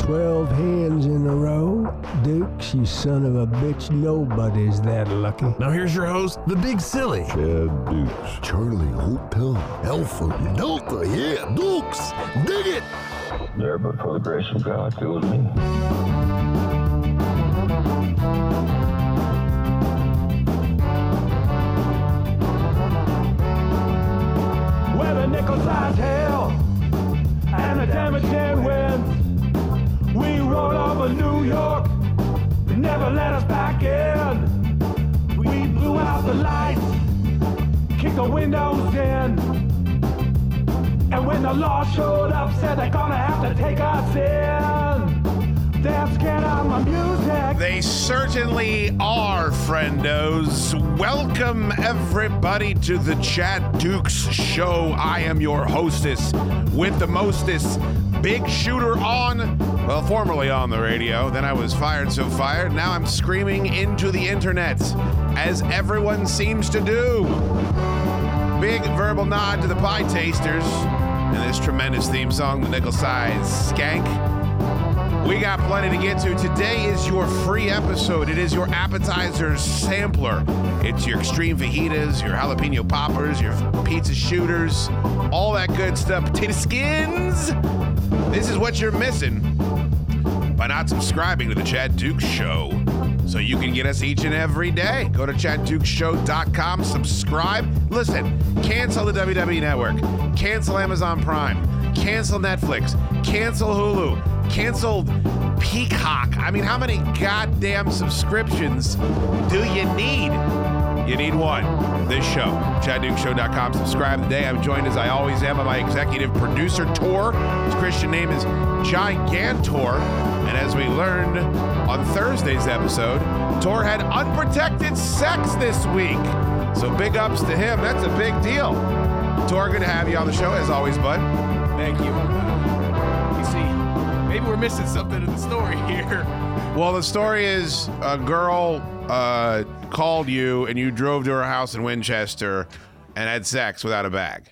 Twelve hands in a row? Dukes, you son of a bitch, nobody's that lucky. Now here's your host, the Big Silly. Chad Dukes. Charlie Hotel. Alpha Delta. Yeah, Dukes. Dig it. There, but for the grace of God, go with me. Where the nickel size hell and the damaging wind. We rolled over New York, they never let us back in. We blew out the lights, kicked the windows in. And when the law showed up, said they're gonna have to take us in. Music. They certainly are, friendos. Welcome, everybody, to the Chad Dukes Show. I am your hostess with the mostest. Big shooter on, well, formerly on the radio. Then I was fired, so fired. Now I'm screaming into the internet, as everyone seems to do. Big verbal nod to the pie tasters and this tremendous theme song, the Nickel Size Skank. We got plenty to get to. Today is your free episode. It is your appetizer sampler. It's your extreme fajitas, your jalapeno poppers, your pizza shooters, all that good stuff. Potato skins. This is what you're missing by not subscribing to the Chad Dukes Show. So you can get us each and every day. Go to ChadDukesShow.com, subscribe. Listen, cancel the WWE Network, cancel Amazon Prime, cancel Netflix, cancel Hulu, cancel Peacock. I mean, how many goddamn subscriptions do you need? You need one. This show, ChadDukesShow.com. Subscribe today. I'm joined as I always am by my executive producer, Tor. His Christian name is Gigantor. And as we learned on Thursday's episode, Tor had unprotected sex this week. So big ups to him. That's a big deal. Tor, good to have you on the show as always, bud. Thank you. You see, maybe we're missing something in the story here. Well, the story is a girl uh, called you and you drove to her house in Winchester and had sex without a bag,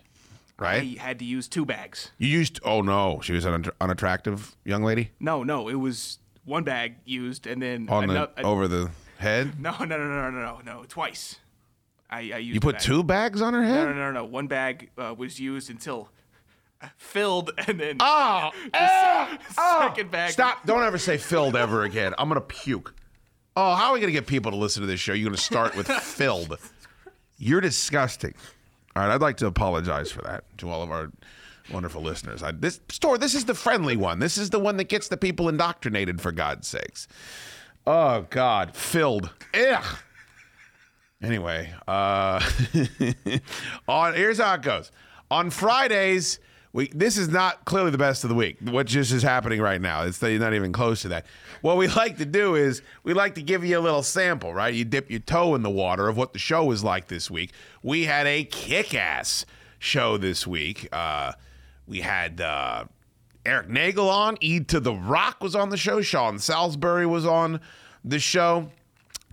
right? I had to use two bags. You used. Oh no, she was an unattractive young lady No, no, it was one bag used and then on the over the head. No, no, no, no, no, no, no, twice. I, I used You put bag. two bags on her head? No, head. no, no, no. One bag uh, was used until filled, and then Oh, the second bag. Stop! Don't ever say filled ever again. I'm gonna puke. Oh, how are we gonna get people to listen to this show? You're gonna start with filled. You're disgusting. All right, I'd like to apologize for that to all of our wonderful listeners. I, this store, this is the friendly one. This is the one that gets the people indoctrinated. For God's sakes. Oh God, filled. Ugh. Anyway, uh, on here's how it goes. On Fridays, we this is not clearly the best of the week. What just is happening right now? It's not even close to that. What we like to do is we like to give you a little sample, right? You dip your toe in the water of what the show was like this week. We had a kick-ass show this week. Uh, we had uh, Eric Nagel on. E to the Rock was on the show. Sean Salisbury was on the show.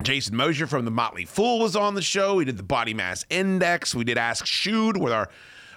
Jason Moser from the Motley Fool was on the show. We did the Body Mass Index. We did Ask Shoot with our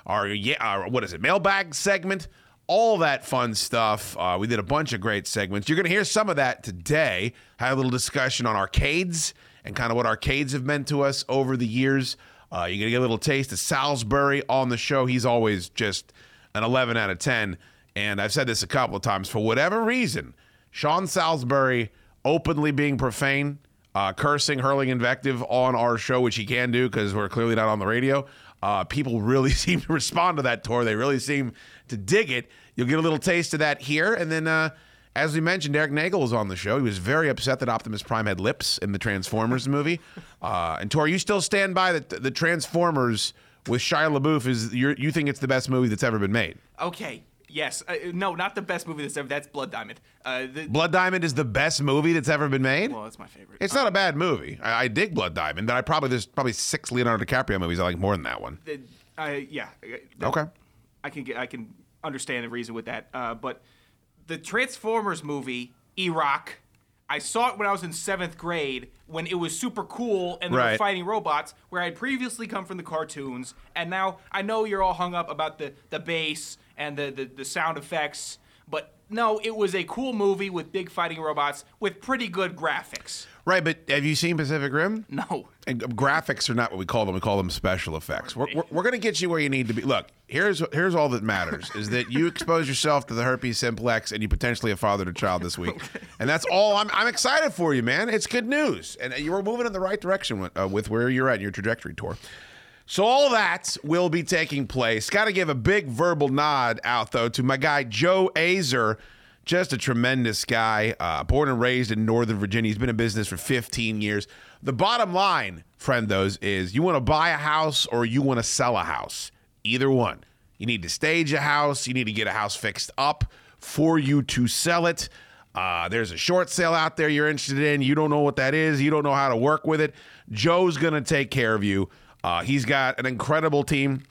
our yeah our, what is it mailbag segment. All that fun stuff. Uh, we did a bunch of great segments. You're going to hear some of that today. Had a little discussion on arcades and kind of what arcades have meant to us over the years. Uh, you're going to get a little taste of Salisbury on the show. He's always just an 11 out of 10. And I've said this a couple of times. For whatever reason, Sean Salisbury openly being profane, uh, cursing, hurling invective on our show, which he can do because we're clearly not on the radio. Uh, people really seem to respond to that tour. They really seem to dig it. You'll get a little taste of that here. And then, uh, as we mentioned, Eric Nagel was on the show. He was very upset that Optimus Prime had lips in the Transformers movie. Uh, and Tor, you still stand by that the Transformers with Shia LaBeouf is you you think it's the best movie that's ever been made? Okay. Yes. Uh, no, not the best movie that's ever. That's Blood Diamond. Uh, the, Blood Diamond is the best movie that's ever been made. well, that's my favorite. It's not a bad movie. I, I dig Blood Diamond, but I probably there's probably six Leonardo DiCaprio movies I like more than that one. The, uh, yeah. the- Okay. I can get, I can understand the reason with that. Uh, but the Transformers movie, Iraq, I saw it when I was in seventh grade when it was super cool and they were fighting robots. Where I had previously come from the cartoons, and now I know you're all hung up about the the bass and the the, the sound effects. But no, it was a cool movie with big fighting robots with pretty good graphics. Right, but have you seen Pacific Rim? No. And graphics are not what we call them. We call them special effects. We're, we're, we're going to get you where you need to be. Look, here's here's all that matters: is that you expose yourself to the herpes simplex, and you potentially have fathered a child this week. And that's all. I'm I'm excited for you, man. It's good news, and you were moving in the right direction with, uh, with where you're at in your trajectory tour. So all that will be taking place. Got to give a big verbal nod out though to my guy Joe Azer. Just a tremendous guy, uh, born and raised in Northern Virginia. He's been in business for 15 years. The bottom line, friend, those is you want to buy a house or you want to sell a house. Either one. You need to stage a house. You need to get a house fixed up for you to sell it. Uh, there's a short sale out there you're interested in. You don't know what that is. You don't know how to work with it. Joe's going to take care of you. Uh, he's got an incredible team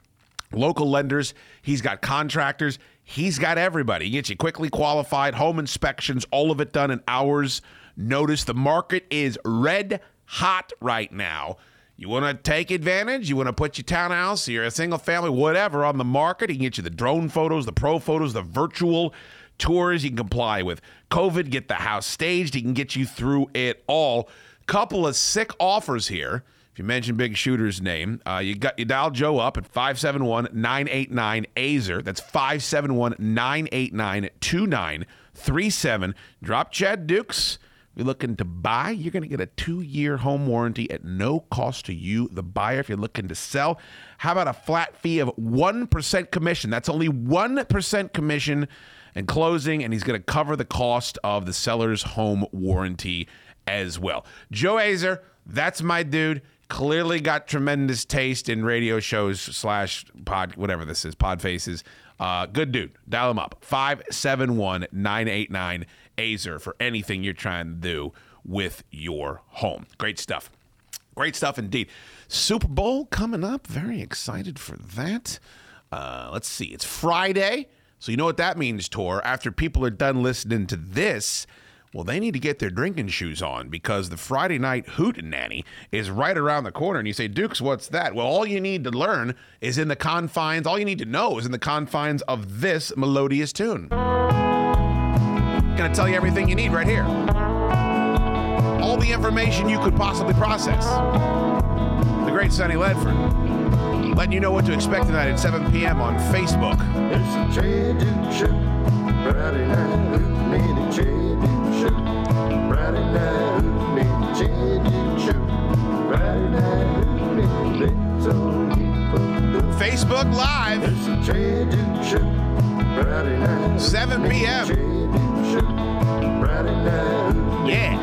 local lenders. He's got contractors. He's got everybody. He gets you quickly qualified, home inspections, all of it done in hours. Notice the market is red hot right now. You want to take advantage? You want to put your townhouse, you're single family, whatever, on the market? He can get you the drone photos, the pro photos, the virtual tours. He can comply with COVID, get the house staged. He can get you through it all. Couple of sick offers here. You mention Big Shooter's name, uh, you got you dial Joe up at 571 989 AZER. That's 571 989 2937. Drop Chad Dukes. If you're looking to buy, you're going to get a two year home warranty at no cost to you, the buyer. If you're looking to sell, how about a flat fee of 1% commission? That's only 1% commission and closing, and he's going to cover the cost of the seller's home warranty as well. Joe Azer, that's my dude. Clearly got tremendous taste in radio shows slash pod, whatever this is, pod faces. Uh, good dude. Dial him up. 571 989 Azer for anything you're trying to do with your home. Great stuff. Great stuff indeed. Super Bowl coming up. Very excited for that. Uh, let's see. It's Friday. So you know what that means, Tor. After people are done listening to this, well, they need to get their drinking shoes on because the Friday night hootenanny is right around the corner. And you say, Dukes, what's that? Well, all you need to learn is in the confines, all you need to know is in the confines of this melodious tune. Gonna tell you everything you need right here. All the information you could possibly process. The great Sonny Ledford. Letting you know what to expect tonight at 7 p.m. on Facebook. Facebook Live. It's a Chad Duke Show. Friday night, 7 p.m.. Yeah.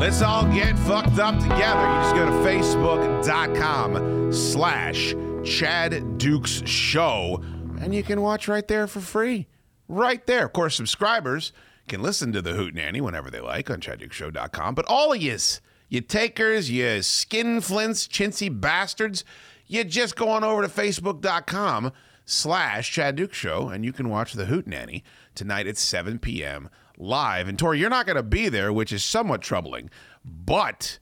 Let's all get fucked up together. You just go to facebook.com slash Chad Dukes Show, and you can watch right there for free. Right there. Of course, subscribers can listen to the Hoot Nanny whenever they like on ChadDukesShow.com. But all of yous, you takers, you skin flints, chintzy bastards, you just go on over to facebook.com slash Chad Duke Show, and you can watch the Hoot Nanny tonight at 7 p.m. live. And Tori, you're not going to be there, which is somewhat troubling, but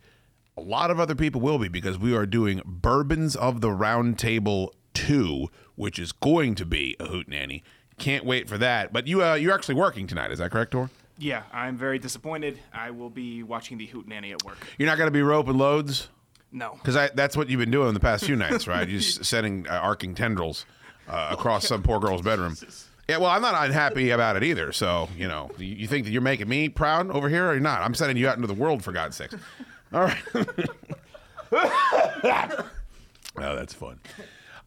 a lot of other people will be because we are doing Bourbons of the Round Table 2, which is going to be a hoot nanny. Can't wait for that. But you, uh, you're actually working tonight, is that correct, Tor? Yeah, I'm very disappointed. I will be watching the Hoot Nanny at work. You're not going to be roping loads? No. Because that's what you've been doing the past few nights, right? You're just sending uh, arcing tendrils uh, across some poor girl's bedroom. Yeah, well, I'm not unhappy about it either. So, you know, you, you think that you're making me proud over here or you're not? I'm sending you out into the world, for God's sakes. All right. oh, that's fun.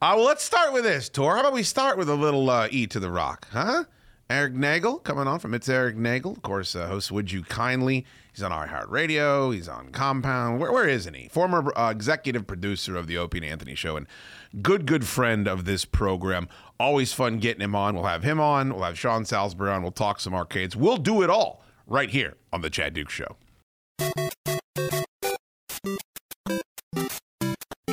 Uh, well, let's start with this, Tor. How about we start with a little uh, E to the Rock, huh? Eric Nagel coming on from It's Eric Nagel. Of course, uh, hosts Would You Kindly. He's on iHeartRadio. He's on Compound. Where, where isn't he? Former uh, executive producer of the Opie and Anthony Show and good, good friend of this program. Always fun getting him on. We'll have him on. We'll have Sean Salisbury on. We'll talk some arcades. We'll do it all right here on The Chad Duke Show.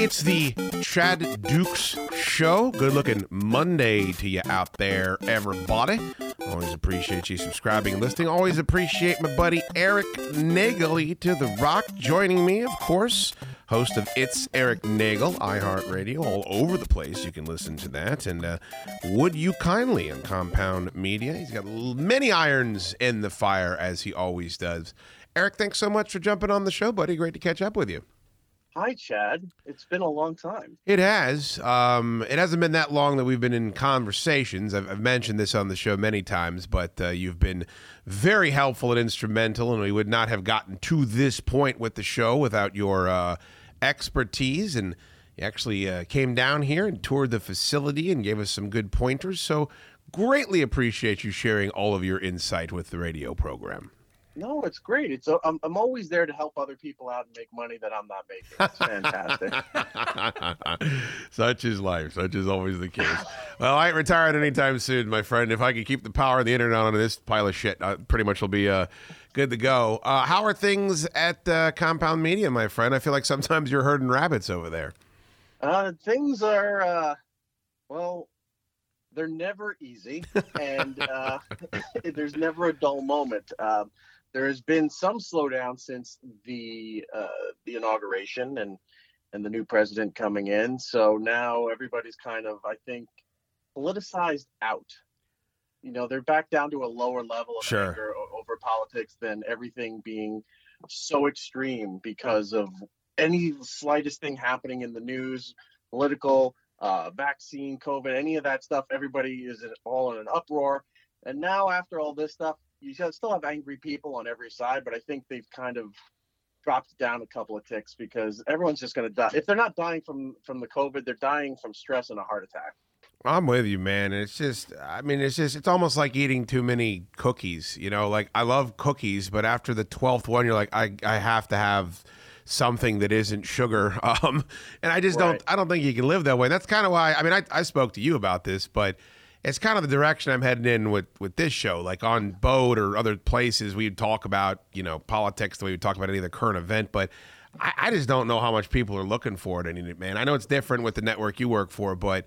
It's the Chad Dukes Show. Good looking Monday to you out there, everybody. Always appreciate you subscribing and listening. Always appreciate my buddy Eric Nagel to the Rock joining me, of course. Host of It's Eric Nagel, iHeartRadio, all over the place. You can listen to that. And uh, Would You Kindly on Compound Media. He's got many irons in the fire, as he always does. Eric, thanks so much for jumping on the show, buddy. Great to catch up with you. Hi, Chad. It's been a long time. It has. Um, it hasn't been that long that we've been in conversations. I've, I've mentioned this on the show many times, but uh, you've been very helpful and instrumental, and we would not have gotten to this point with the show without your uh, expertise. And you actually uh, came down here and toured the facility and gave us some good pointers. So, greatly appreciate you sharing all of your insight with the radio program. No, it's great. It's uh, I'm, I'm always there to help other people out and make money that I'm not making. It's fantastic. Such is life. Such is always the case. Well, I ain't retired anytime soon, my friend. If I can keep the power of the internet on this pile of shit, I pretty much will be uh, good to go. Uh, how are things at uh, Compound Media, my friend? I feel like sometimes you're herding rabbits over there. uh, things are uh, well, they're never easy, and uh, there's never a dull moment. Um, there has been some slowdown since the uh, the inauguration and and the new president coming in. So now everybody's kind of, I think, politicized out. You know, they're back down to a lower level of Sure. anger over politics than everything being so extreme because of any slightest thing happening in the news, political, uh, vaccine, COVID, any of that stuff. Everybody is all in an uproar. And now, after all this stuff, you still have angry people on every side, but I think they've kind of dropped down a couple of ticks because everyone's just going to die. If they're not dying from from the COVID, they're dying from stress and a heart attack. I'm with you, man. And It's just, I mean, it's just, it's almost like eating too many cookies. You know, like I love cookies, but after the twelfth one, you're like, I, I have to have something that isn't sugar. Um, and I just Right. don't, I don't think you can live that way. That's kind of why. I mean, I, I spoke to you about this, but it's kind of the direction I'm heading in with with this show. Like on Boat or other places, we'd talk about you know politics the way we talk about any other current event, but. I, I just don't know how much people are looking for it, any man. I know it's different with the network you work for, but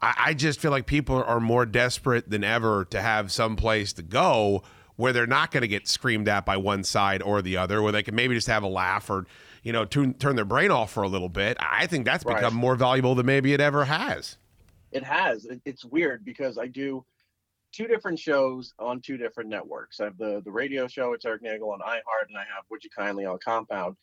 I, I just feel like people are more desperate than ever to have some place to go where they're not going to get screamed at by one side or the other, where they can maybe just have a laugh or, you know, turn, turn their brain off for a little bit. I think that's Right. become more valuable than maybe it ever has. It has. It- It's weird because I do two different shows on two different networks. I have the the radio show, it's Eric Nagel on iHeart, and I have Would You Kindly on Compound.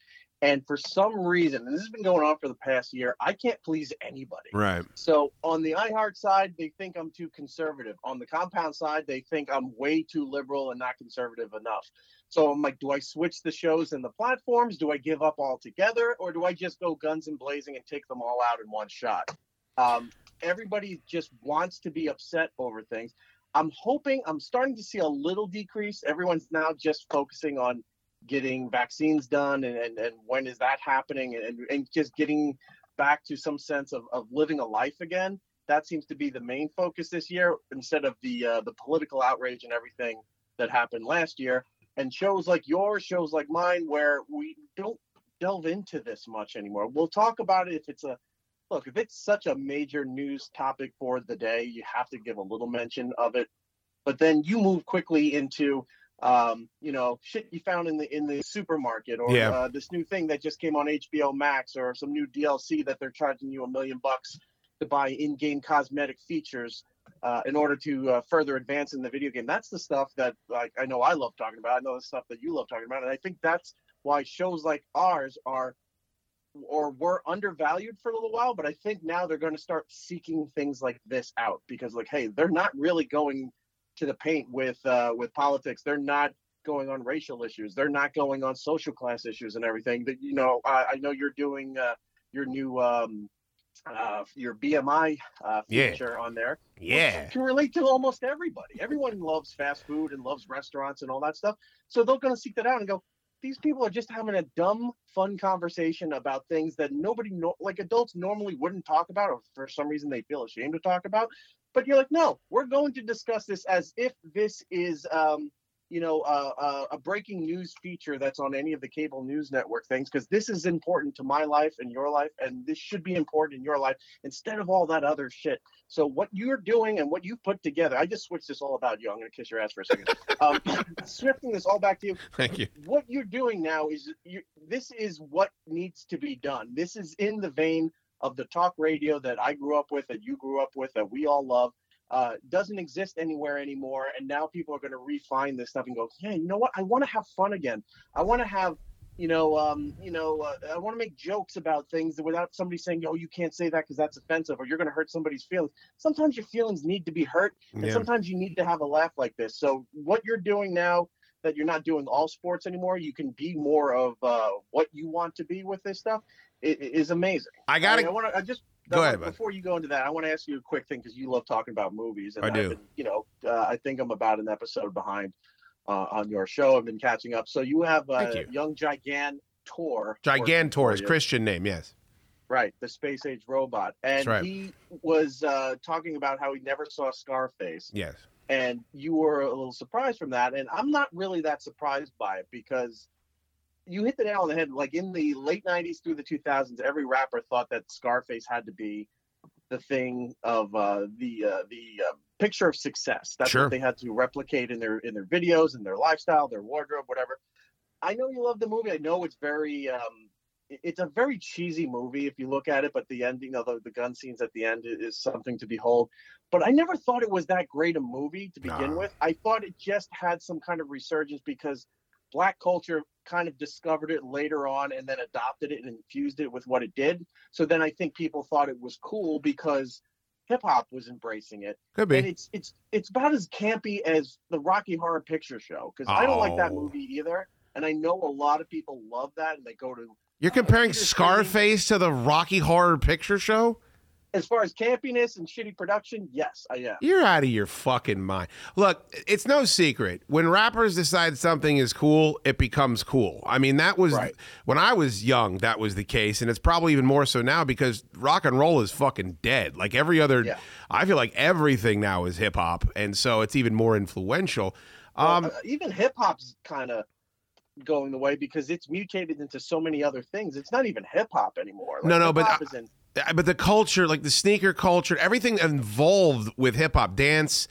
And for some reason, and this has been going on for the past year, I can't please anybody. Right. So on the iHeart side, they think I'm too conservative. On the compound side, they think I'm way too liberal and not conservative enough. So I'm like, do I switch the shows and the platforms? Do I give up altogether? Or do I just go guns and blazing and take them all out in one shot? Um, everybody just wants to be upset over things. I'm hoping, I'm starting to see a little decrease. Everyone's now just focusing on getting vaccines done and, and, and when is that happening and, and just getting back to some sense of, of living a life again. That seems to be the main focus this year instead of the uh, the political outrage and everything that happened last year. And shows like yours, shows like mine, where we don't delve into this much anymore. We'll talk about it if it's a look, if it's such a major news topic for the day, you have to give a little mention of it. But then you move quickly into um, you know, shit you found in the in the supermarket or Yeah. uh, this new thing that just came on HBO Max or some new DLC that they're charging you a million bucks to buy in-game cosmetic features uh, in order to uh, further advance in the video game. That's the stuff that like I know I love talking about. I know the stuff that you love talking about, and I think that's why shows like ours are or were undervalued for a little while. But I think now they're going to start seeking things like this out because like, hey, they're not really going to the paint with uh, with politics. They're not going on racial issues. They're not going on social class issues and everything. That you know, I, I know you're doing uh, your new um, uh, your BMI uh, Yeah. feature on there. Yeah. can relate to almost everybody. Everyone loves fast food and loves restaurants and all that stuff. So they're going to seek that out and go. These people are just having a dumb, fun conversation about things that nobody, no- like adults, normally wouldn't talk about, or for some reason they feel ashamed to talk about. But you're like, no, we're going to discuss this as if this is um, you know, uh, uh, a breaking news feature that's on any of the cable news network things because this is important to my life and your life, and this should be important in your life instead of all that other shit. So what you're doing and what you've put together, I just switched this all about you. I'm gonna kiss your ass for a second. um, swifting this all back to you. Thank you. What you're doing now is you. This is what needs to be done. This is in the vein of the talk radio that I grew up with, that you grew up with, that we all love uh, doesn't exist anywhere anymore. And now people are going to refine this stuff and go, hey, you know what? I want to have fun again. I want to have, you know, um, you know, uh, I want to make jokes about things without somebody saying, "Oh, you can't say that because that's offensive," or "You're going to hurt somebody's feelings." Sometimes your feelings need to be hurt, and Yeah. sometimes you need to have a laugh like this. So what you're doing now, that you're not doing all sports anymore, you can be more of uh, what you want to be with this stuff. i- i- Is amazing. I gotta- I, want to. I just Go ahead. Before you go into that, I want to ask you a quick thing because you love talking about movies. And I do. I've been, you know, uh, I think I'm about an episode behind uh, on your show. I've been catching up. So you have a you. young Gigantor. Gigantor is. Christian name, yes. Right, the space age robot. And right. he was uh, talking about how he never saw Scarface. Yes. And you were a little surprised from that. And I'm not really that surprised by it because you hit the nail on the head. Like in the late 90s through the 2000s, every rapper thought that Scarface had to be the thing of uh, the uh, the uh, picture of success. That's Sure. what they had to replicate in their in their videos, in their lifestyle, their wardrobe, whatever. I know you love the movie. I know it's very um, it's a very cheesy movie if you look at it, but the ending, you know, the, the gun scenes at the end is something to behold. But I never thought it was that great a movie to begin Nah. with. I thought it just had some kind of resurgence because black culture kind of discovered it later on and then adopted it and infused it with what it did. So then I think people thought it was cool because hip hop was embracing it. Could be. And it's it's it's about as campy as the Rocky Horror Picture Show because I don't like that Oh. movie either. And I know a lot of people love that and they go to You're uh, comparing Peter Scarface to the Rocky Horror Picture Show? As far as campiness and shitty production, yes, I am. You're out of your fucking mind. Look, it's no secret. When rappers decide something is cool, it becomes cool. I mean, that was Right. when I was young, that was the case. And it's probably even more so now because rock and roll is fucking dead. Like every other, Yeah. I feel like everything now is hip hop. And so it's even more influential. Um, uh, even hip hop's kind of going the way because it's mutated into so many other things. It's not even hip hop anymore. No, no, but I- in- but the culture, like the sneaker culture, everything involved with hip hop, dance,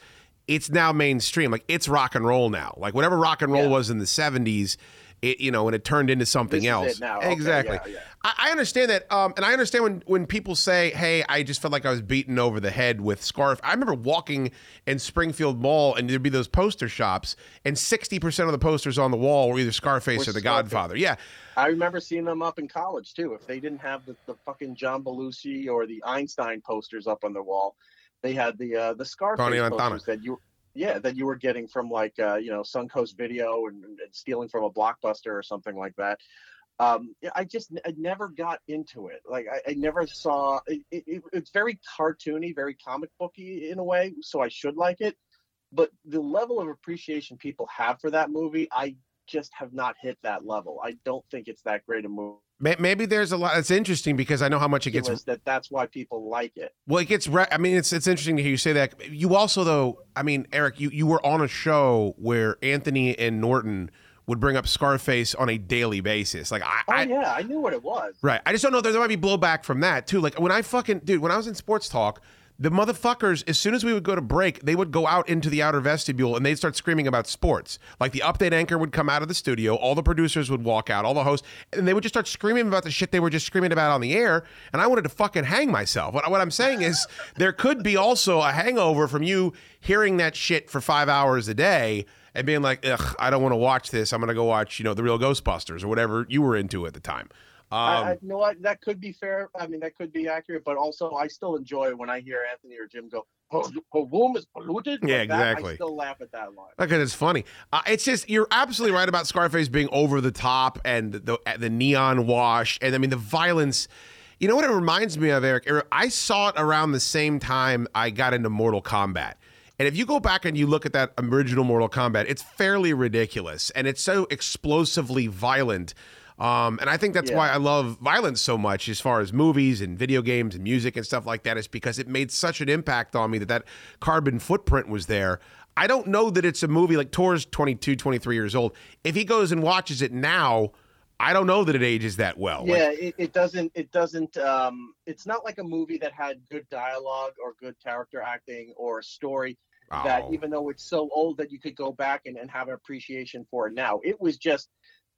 it's now mainstream. Like it's rock and roll now. Like whatever rock and roll Yeah. was in the '70s, it you know, and it turned into something This is else. now. Okay, Exactly. yeah, yeah. I, I understand that, um, and I understand when when people say, "Hey, I just felt like I was beaten over the head with scarf." I remember walking in Springfield Mall, and there'd be those poster shops, and sixty percent of the posters on the wall were either Scarface Were or The Scarface. Godfather. Yeah, I remember seeing them up in college too. If they didn't have the, the fucking John Belushi or the Einstein posters up on the wall, they had the uh, the Scarface Tony Montana. posters that you yeah that you were getting from like uh, you know Suncoast Video and, and stealing from a blockbuster or something like that. Um, I just I never got into it. Like I, I never saw it, it, It's very cartoony, very comic booky in a way, so I should like it. But the level of appreciation people have for that movie, I just have not hit that level. I don't think it's that great a movie. May- maybe there's a lot. It's interesting because I know how much it gets That that's why people like it. Well, it gets. Re- I mean, it's it's interesting to hear you say that. You also, though, I mean, Eric, you you were on a show where Anthony and Norton would bring up Scarface on a daily basis. Like I, Oh I yeah, I knew what it was. right. I just don't know. There, there might be blowback from that too. Like when I fucking dude, when I was in sports talk. The motherfuckers, as soon as we would go to break, they would go out into the outer vestibule and they'd start screaming about sports. Like the update anchor would come out of the studio, all the producers would walk out, all the hosts, and they would just start screaming about the shit they were just screaming about on the air. And I wanted to fucking hang myself. What, what I'm saying is, there could be also a hangover from you hearing that shit for five hours a day and being like, ugh, I don't want to watch this. I'm going to go watch, you know, The Real Ghostbusters or whatever you were into at the time. Um, I, I you know what that could be fair. I mean, that could be accurate, but also I still enjoy when I hear Anthony or Jim go, "Oh, her womb is polluted." Yeah, Like that, exactly. I still laugh at that line. Because it's funny. Uh, it's just you're absolutely right about Scarface being over the top and the the neon wash and I mean the violence. You know what it reminds me of, Eric? Eric, I saw it around the same time I got into Mortal Kombat. And if you go back and you look at that original Mortal Kombat, it's fairly ridiculous and it's so explosively violent. Um, and I think that's Yeah. why I love violence so much as far as movies and video games and music and stuff like that is because it made such an impact on me that that carbon footprint was there. I don't know that it's a movie like Tor's 22, 23 years old. If he goes and watches it now, I don't know that it ages that well. Like, Yeah, it, it doesn't. It doesn't. Um, it's not like a movie that had good dialogue or good character acting or a story. That Oh. even though it's so old that you could go back and, and have an appreciation for it now, it was just.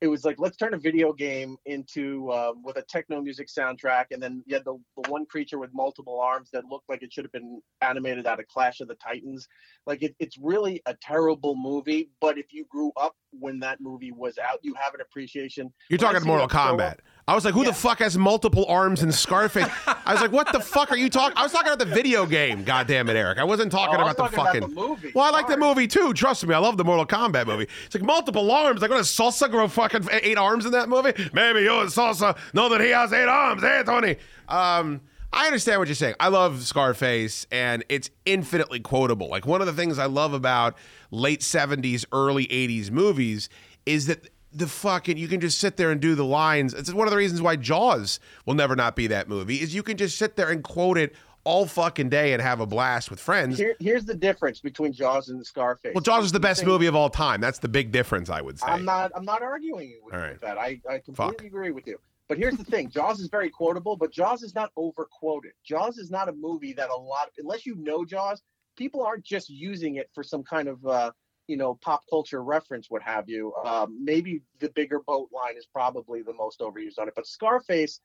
It was like let's turn a video game into um, with a techno music soundtrack, and then you had the, the one creature with multiple arms that looked like it should have been animated out of Clash of the Titans. Like it, it's really a terrible movie, but if you grew up when that movie was out, you have an appreciation. You're When talking Mortal Kombat. I was like, who the fuck has multiple arms and Scarface? I was like, what the fuck are you talking? I was talking about the video game. God damn it, Eric. I wasn't talking Oh, I was about the talking about fucking. the movie. Well, I like the movie too. Trust me, I love the Mortal Kombat movie. It's like multiple arms. Like, what does Salsa grow fucking eight arms in that movie? Maybe you and Salsa know that he has eight arms, eh, Tony? Um. I understand what you're saying. I love Scarface, and it's infinitely quotable. Like one of the things I love about late '70s, early '80s movies is that the fucking you can just sit there and do the lines. It's one of the reasons why Jaws will never not be that movie. Is you can just sit there and quote it all fucking day and have a blast with friends. Here, here's the difference between Jaws and Scarface. Well, Jaws is the best movie of all time. That's the big difference, I would say. I'm not. I'm not arguing with, right. that. I, I completely Fuck. agree with you. But here's the thing: Jaws is very quotable, but Jaws is not overquoted. Jaws is not a movie that a lot, unless you know Jaws, people aren't just using it for some kind of, uh, you know, pop culture reference, what have you. Um, maybe the bigger boat line is probably the most overused on it, but Scarface.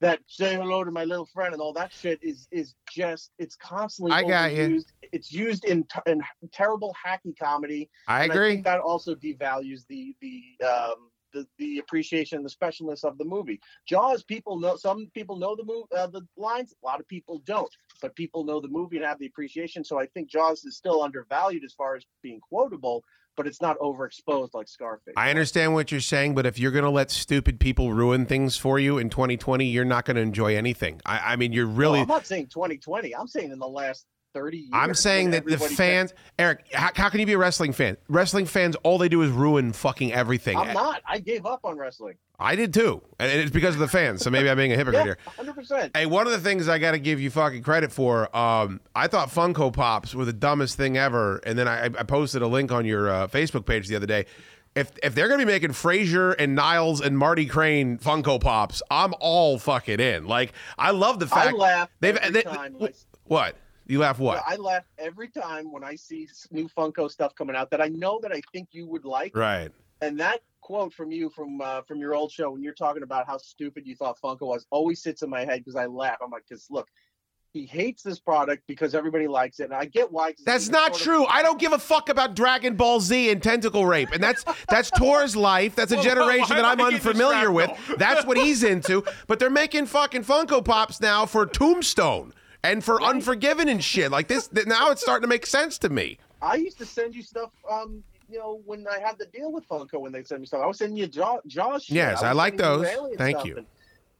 That say hello to my little friend and all that shit is is just it's constantly I got you. It's used in t- in terrible hacky comedy. I agree. think that also devalues the the um, the, the appreciation, the specialness of the movie. Jaws, people know. Some people know the move, uh, the lines. A lot of people don't, but people know the movie and have the appreciation. So I think Jaws is still undervalued as far as being quotable, but it's not overexposed like Scarface. I understand what you're saying, but if you're going to let stupid people ruin things for you in 2020, you're not going to enjoy anything. I, I mean, you're really. No, I'm not saying 2020. I'm saying in the last 30 years. I'm saying that the fans, Eric, how, how can you be a wrestling fan? Wrestling fans, all they do is ruin fucking everything. I'm not. I gave up on wrestling. I did too, and it's because of the fans. So maybe I'm being a hypocrite Yeah, here. 100%. Hey, one of the things I got to give you fucking credit for, um, I thought Funko Pops were the dumbest thing ever, and then I, I posted a link on your uh, Facebook page the other day. If if they're gonna be making Frasier and Niles and Marty Crane Funko Pops, I'm all fucking in. Like I love the I fact laugh they've they- I what you laugh what I laugh every time when I see new Funko stuff coming out that I know that I think you would like. right. And that quote from you from uh, from your old show when you're talking about how stupid you thought Funko was always sits in my head because I laugh. I'm like, because look, he hates this product because everybody likes it, and I get why. That's not sort of- true. I don't give a fuck about Dragon Ball Z and tentacle rape, and that's that's Tor's life. That's a Well, generation why that I'm am I getting unfamiliar with. That's what he's into. But they're making fucking Funko Pops now for Tombstone and for Unforgiven and shit like this. th- Now it's starting to make sense to me. I used to send you stuff. Um, you know, when I had the deal with Funko, when they sent me stuff, I was sending you Jaw, Jaws. shit. Yes, was I like those. Thank you. And,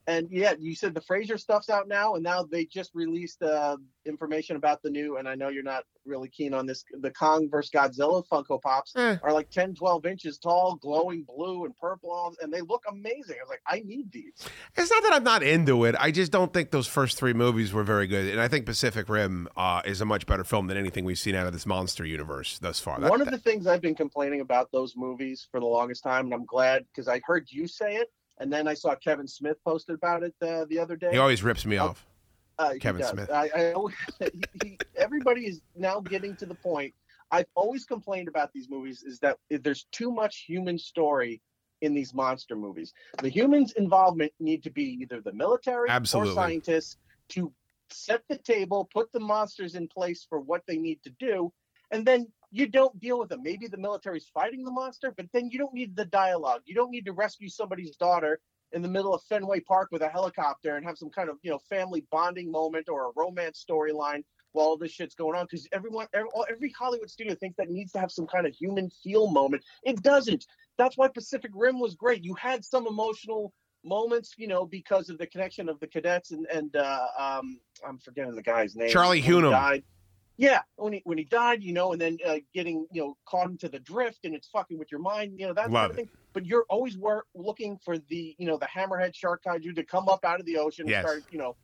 and yeah, you said the Frasier stuff's out now, and now they just released uh, information about the new. And I know you're not really keen on this. The Kong versus Godzilla Funko Pops Eh. are like 10, 12 inches tall, glowing blue and purple, and they look amazing. I was like, I need these. It's not that I'm not into it. I just don't think those first three movies were very good. And I think Pacific Rim uh, is a much better film than anything we've seen out of this monster universe thus far. That- One of the things I've been complaining about those movies for the longest time, and I'm glad because I heard you say it, and then I saw Kevin Smith posted about it uh, the other day. he always rips me off. Uh, Kevin. Smith. I, I always, he, he, everybody is now getting to the point. I've always complained about these movies is that there's too much human story in these monster movies. The humans' involvement need to be either the military Absolutely. or scientists to set the table, put the monsters in place for what they need to do, and then you don't deal with them. Maybe the military's fighting the monster, but then you don't need the dialogue. You don't need to rescue somebody's daughter in the middle of Fenway Park with a helicopter and have some kind of you know family bonding moment or a romance storyline while all this shit's going on because everyone every, every Hollywood studio thinks that needs to have some kind of human feel moment. It doesn't. That's why Pacific Rim was great. You had some emotional moments, you know, because of the connection of the cadets and and uh, um, I'm forgetting the guy's name. Charlie Hunnam. Yeah, when he when he died, you know, and then uh, getting you know caught into the drift and it's fucking with your mind, you know that kind Love of thing. But you're always wor- looking for the you know the hammerhead shark kaiju to come up out of the ocean Yes. and start you know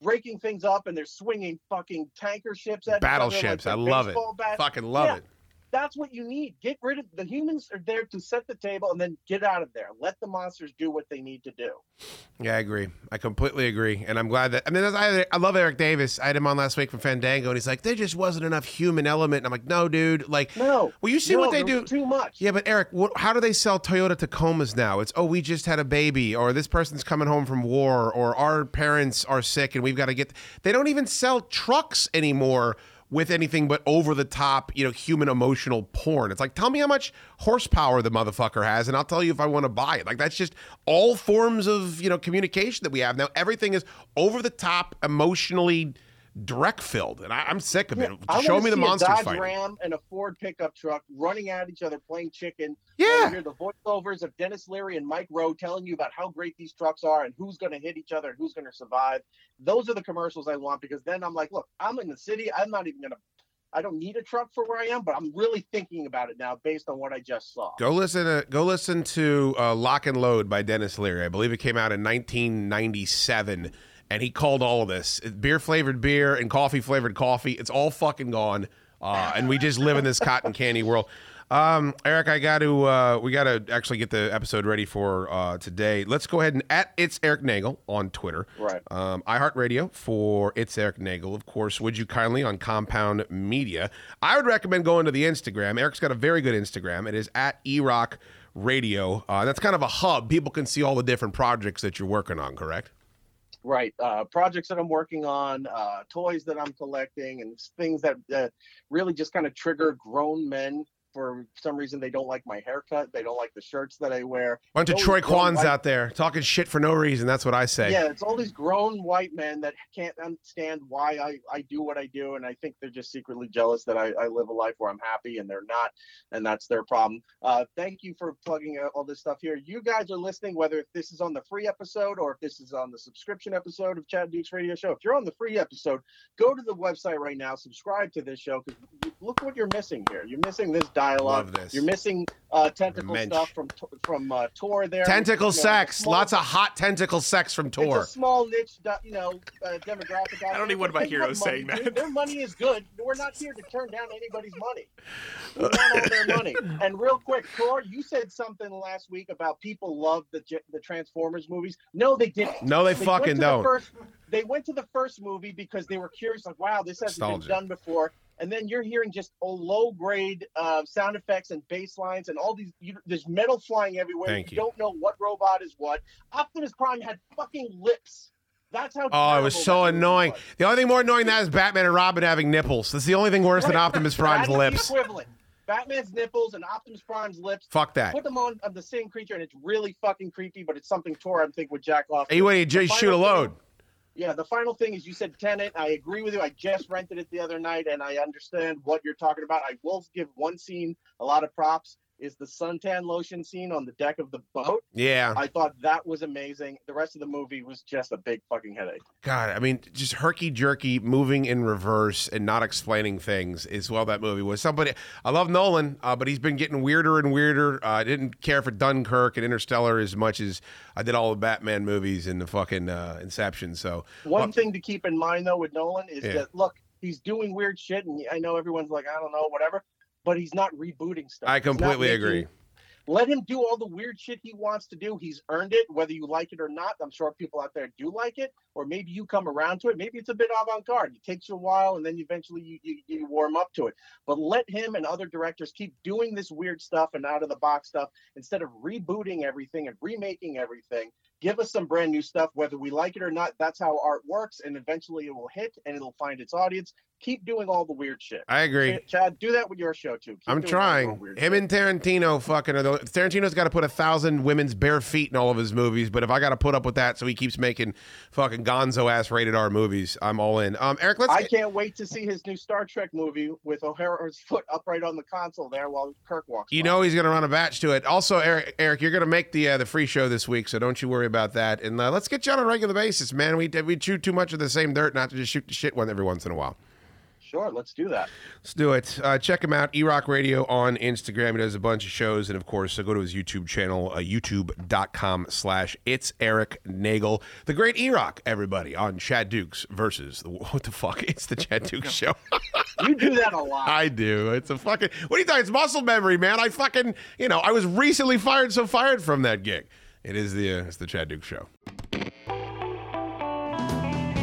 breaking things up, and they're swinging fucking tanker ships at other like Battleships. I love it. bats. Fucking love Yeah. it. That's what you need. Get rid of the humans are there to set the table and then get out of there. Let the monsters do what they need to do. Yeah, I agree. I completely agree, and I'm glad that. I mean, I, I love Erik Davis. I had him on last week from Fandango, and he's like, "There just wasn't enough human element." And I'm like, "No, dude. Like, no. Well, you see No, what they do. Too much. Yeah, but Eric, what, how do they sell Toyota Tacomas now? It's oh, we just had a baby, or this person's coming home from war, or our parents are sick, and we've got to get. They don't even sell trucks anymore with anything but over the top, you know, human emotional porn. It's like, tell me how much horsepower the motherfucker has, and I'll tell you if I want to buy it. Like that's just all forms of you know communication that we have now. Everything is over the top, emotionally direct filled, and I, I'm sick of it. Show me the see monsters a Dodge fighting. Ram and a Ford pickup truck running at each other, playing chicken. Yeah. You hear the voiceovers of Denis Leary and Mike Rowe telling you about how great these trucks are and who's going to hit each other and who's going to survive. Those are the commercials I want because then I'm like, look, I'm in the city. I'm not even going to. I don't need a truck for where I am, but I'm really thinking about it now based on what I just saw. Go listen to go listen to uh, Lock and Load by Denis Leary. I believe it came out in 1997, and he called all of this beer flavored beer and coffee flavored coffee. It's all fucking gone, uh, and we just live in this cotton candy world. Um, Eric, I got to uh, we got to actually get the episode ready for uh, today. Let's go ahead and at it's Eric Nagel on Twitter. Right. Um, iHeartRadio for it's Eric Nagel, of course. Would you kindly on Compound Media? I would recommend going to the Instagram. Eric's got a very good Instagram. It is at eRock Radio. Uh, that's kind of a hub. People can see all the different projects that you're working on. Correct? Right. Uh, projects that I'm working on, uh, toys that I'm collecting, and things that uh, really just kind of trigger grown men. For some reason, they don't like my haircut. They don't like the shirts that I wear. Bunch of Troy Kwans white- out there talking shit for no reason. That's what I say. Yeah, it's all these grown white men that can't understand why I, I do what I do, and I think they're just secretly jealous that I, I live a life where I'm happy, and they're not, and that's their problem. Uh, thank you for plugging uh, all this stuff here. You guys are listening, whether this is on the free episode or if this is on the subscription episode of Chad Duke's Radio Show. If you're on the free episode, go to the website right now, subscribe to this show, because look what you're missing here. You're missing this dialogue. Love this. You're missing uh, tentacle Mensch. stuff from from uh, Tor there. Tentacle You know, sex. small- Lots of hot tentacle sex from it's Tor. a small niche, you know, uh, demographic. I don't need one of my They have heroes money, saying that. dude. Their money is good. We're not here to turn down anybody's money. We want all their money. And real quick, Tor, you said something last week about people love the the Transformers movies. No, they didn't. No, they went fucking don't. first- they went to the first movie because they were curious, like, wow, this hasn't Nostalgia. been done before. And then you're hearing just a low grade uh, sound effects and bass lines and all these. You, there's metal flying everywhere. Thank you you. don't know what robot is what. Optimus Prime had fucking lips. That's how. Oh, it was so annoying. was. The only thing more annoying than that is Batman and Robin having nipples. That's the only thing worse than Optimus Prime's lips. The equivalent. Batman's nipples and Optimus Prime's lips. Fuck that. Put them on of the same creature, and it's really fucking creepy. But it's something Tor, I think, would jack off. Hey, to. what do you just shoot a load? Yeah, the final thing is you said Tenet. I agree with you. I just rented it the other night, and I understand what you're talking about. I will give one scene a lot of props. Is the suntan lotion scene on the deck of the boat? Yeah. I thought that was amazing. The rest of the movie was just a big fucking headache. God, I mean, just herky jerky, moving in reverse and not explaining things is well that movie was. Somebody, I love Nolan, uh, but he's been getting weirder and weirder. Uh, I didn't care for Dunkirk and Interstellar as much as I did all the Batman movies and the fucking uh, Inception. So One thing to keep in mind though with Nolan is Yeah. that look, he's doing weird shit, and I know everyone's like, I don't know, whatever, but he's not rebooting stuff. I completely making- agree. Let him do all the weird shit he wants to do. He's earned it, whether you like it or not. I'm sure people out there do like it, or maybe you come around to it. Maybe it's a bit avant-garde. It takes you a while, and then eventually you, you, you warm up to it. But let him and other directors keep doing this weird stuff and out of the box stuff instead of rebooting everything and remaking everything. Give us some brand new stuff, whether we like it or not. That's how art works, and eventually it will hit and it'll find its audience. Keep doing all the weird shit. I agree. Chad, do that with your show too. Keep I'm doing all the trying. Him and Tarantino fucking are the Tarantino's got to put a thousand women's bare feet in all of his movies, but if I got to put up with that, so he keeps making fucking Gonzo ass rated R movies, I'm all in. Um, Eric, let's. I get- can't wait to see his new Star Trek movie with Uhura's foot upright on the console there while Kirk walks. You know he's going to run a batch to it. Also, Eric, Eric you're going to make the uh, the free show this week, so don't you worry about that. And uh, let's get you on a regular basis, man. We we chew too much of the same dirt not to just shoot the shit one every once in a while. Sure, let's do that. Let's do it. Uh, check him out, Erock Radio on Instagram. He does a bunch of shows. And of course, go to his YouTube channel, uh, youtube.com slash it's Eric Nagel. The great Erock, everybody, on Chad Dukes versus the, what the fuck? It's the Chad Dukes show. You do that a lot. I do. It's a fucking, what do you think? It's muscle memory, man. I fucking, you know, I was recently fired, so fired from that gig. It is the, uh, it's the Chad Dukes show.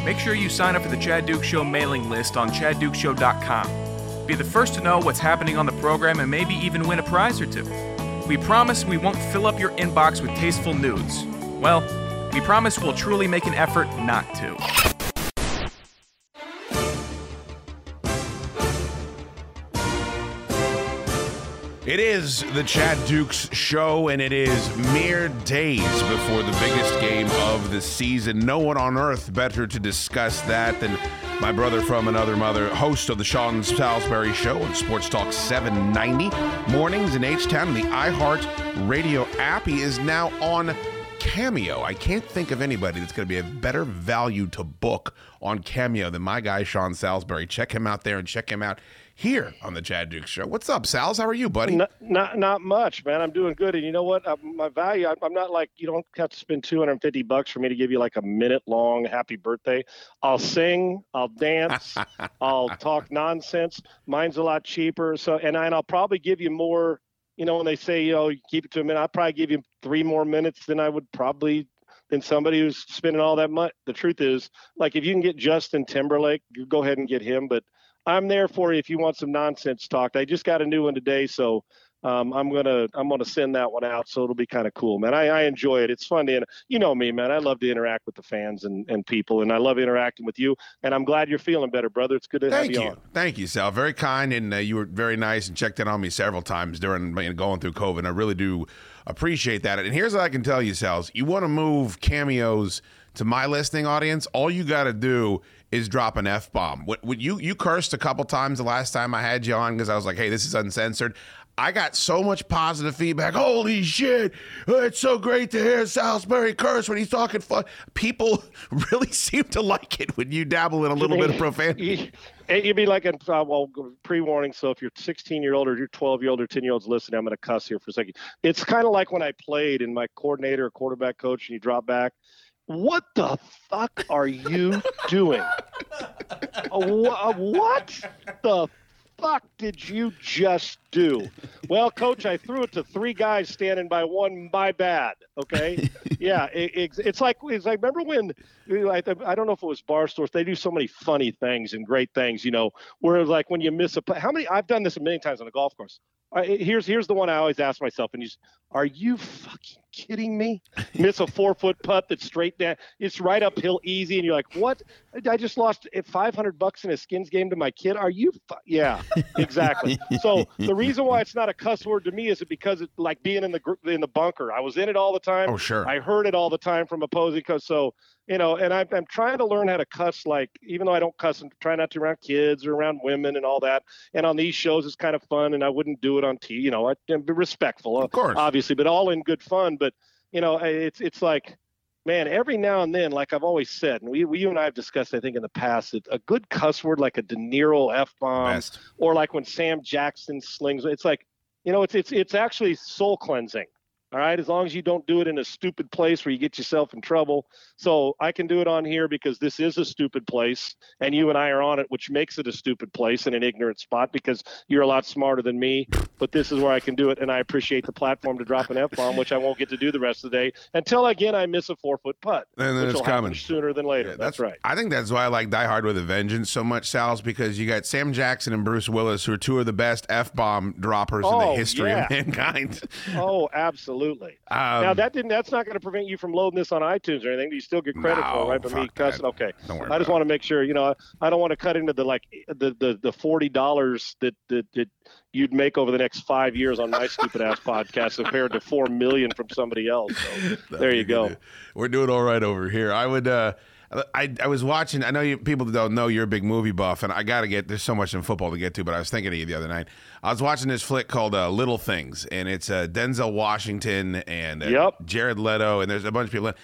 Make sure you sign up for the Chad Duke Show mailing list on chaddukeshow.com. Be the first to know what's happening on the program and maybe even win a prize or two. We promise we won't fill up your inbox with tasteful nudes. Well, we promise we'll truly make an effort not to. It is the Chad Dukes show, and it is mere days before the biggest game of the season. No one on earth better to discuss that than my brother from another mother, host of the Sean Salisbury Show on Sports Talk 790 mornings in H Town, the iHeart Radio app. He is now on Cameo. I can't think of anybody that's going to be a better value to book on Cameo than my guy Sean Salisbury. Check him out there and check him out here on the Chad Dukes Show. What's up, Sals? How are you, buddy? Not, not, not much, man. I'm doing good. And you know what? Uh, my value, I, I'm not like, you don't have to spend 250 bucks for me to give you like a minute long happy birthday. I'll sing, I'll dance, I'll talk nonsense. Mine's a lot cheaper. So, and, I, and I'll probably give you more, you know, when they say, you know, you keep it to a minute, I'll probably give you three more minutes than I would probably than somebody who's spending all that money. The truth is, like, if you can get Justin Timberlake, you go ahead and get him. But I'm there for you if you want some nonsense talked. I just got a new one today, so um, I'm gonna I'm gonna send that one out. So it'll be kind of cool, man. I, I enjoy it. It's fun to you know me, man. I love to interact with the fans and, and people, and I love interacting with you. And I'm glad you're feeling better, brother. It's good to Thank have you. you on. Thank you, Sal. Very kind, and uh, you were very nice and checked in on me several times during you know, going through COVID. I really do appreciate that. And here's what I can tell you, Sal: You want to move cameos to my listening audience, all you got to do is drop an F bomb. What, what you you cursed a couple times the last time I had you on because I was like, hey, this is uncensored. I got so much positive feedback. Holy shit! It's so great to hear Salisbury curse when he's talking fun. People really seem to like it when you dabble in a little bit of profanity. And you'd be like, uh, well, pre-warning. So if you're 16 year old or you're 12 year old or 10 year olds listening, I'm going to cuss here for a second. It's kind of like when I played and my coordinator or quarterback coach and you drop back. What the fuck are you doing? Wh- what the fuck did you just do? Well, coach, I threw it to three guys standing by one. My bad. Okay. yeah. It, it, it's like it's like remember when I, I don't know if it was Barstool's. They do so many funny things and great things. You know, where like when you miss a play. How many? I've done this a million times on a golf course. I, here's here's the one I always ask myself, and you, are you fucking kidding me? Miss a four foot putt that's straight down. It's right uphill, easy, and you're like, what? I just lost 500 bucks in a skins game to my kid. Are you? Fu-? Yeah, exactly. so the reason why it's not a cuss word to me is it because it's like being in the in the bunker. I was in it all the time. Oh sure. I heard it all the time from opposing coach. So you know, and I'm, I'm trying to learn how to cuss, like, even though I don't cuss, I'm trying not to around kids or around women and all that. And on these shows, it's kind of fun, and I wouldn't do it on T, you know, I, and be respectful, of course, obviously, but all in good fun. But, you know, it's, it's like, man, every now and then, like I've always said, and we, we you and I have discussed, I think, in the past, that a good cuss word like a De Niro F bomb, or like when Sam Jackson slings, it's like, you know, it's, it's, it's actually soul cleansing. All right, as long as you don't do it in a stupid place where you get yourself in trouble. So I can do it on here because this is a stupid place, and you and I are on it, which makes it a stupid place and an ignorant spot because you're a lot smarter than me. But this is where I can do it, and I appreciate the platform to drop an f bomb, which I won't get to do the rest of the day until again I miss a four foot putt, And then it's coming. sooner than later. Yeah, that's, right. I think that's why I like Die Hard with a Vengeance so much, Sal's, because you got Sam Jackson and Bruce Willis, who are two of the best f bomb droppers in Oh, the history yeah. of mankind. Oh, absolutely. Um, now that didn't. That's not going to prevent you from loading this on iTunes or anything. You still get credit for No, it, right? But me cussing. Okay. I just want to make sure. You know, I, I don't want to cut into the like the the, the forty dollars that, that that you'd make over the next five years on my stupid ass podcast compared to four million from somebody else. So there you go. We're doing all right over here. I would. uh I, I was watching. I know you people don't know you're a big movie buff, and I got to get. There's so much in football to get to, but I was thinking of you the other night. I was watching this flick called uh, Little Things, and it's uh, Denzel Washington and uh, Yep. Jared Leto, and there's a bunch of people. In,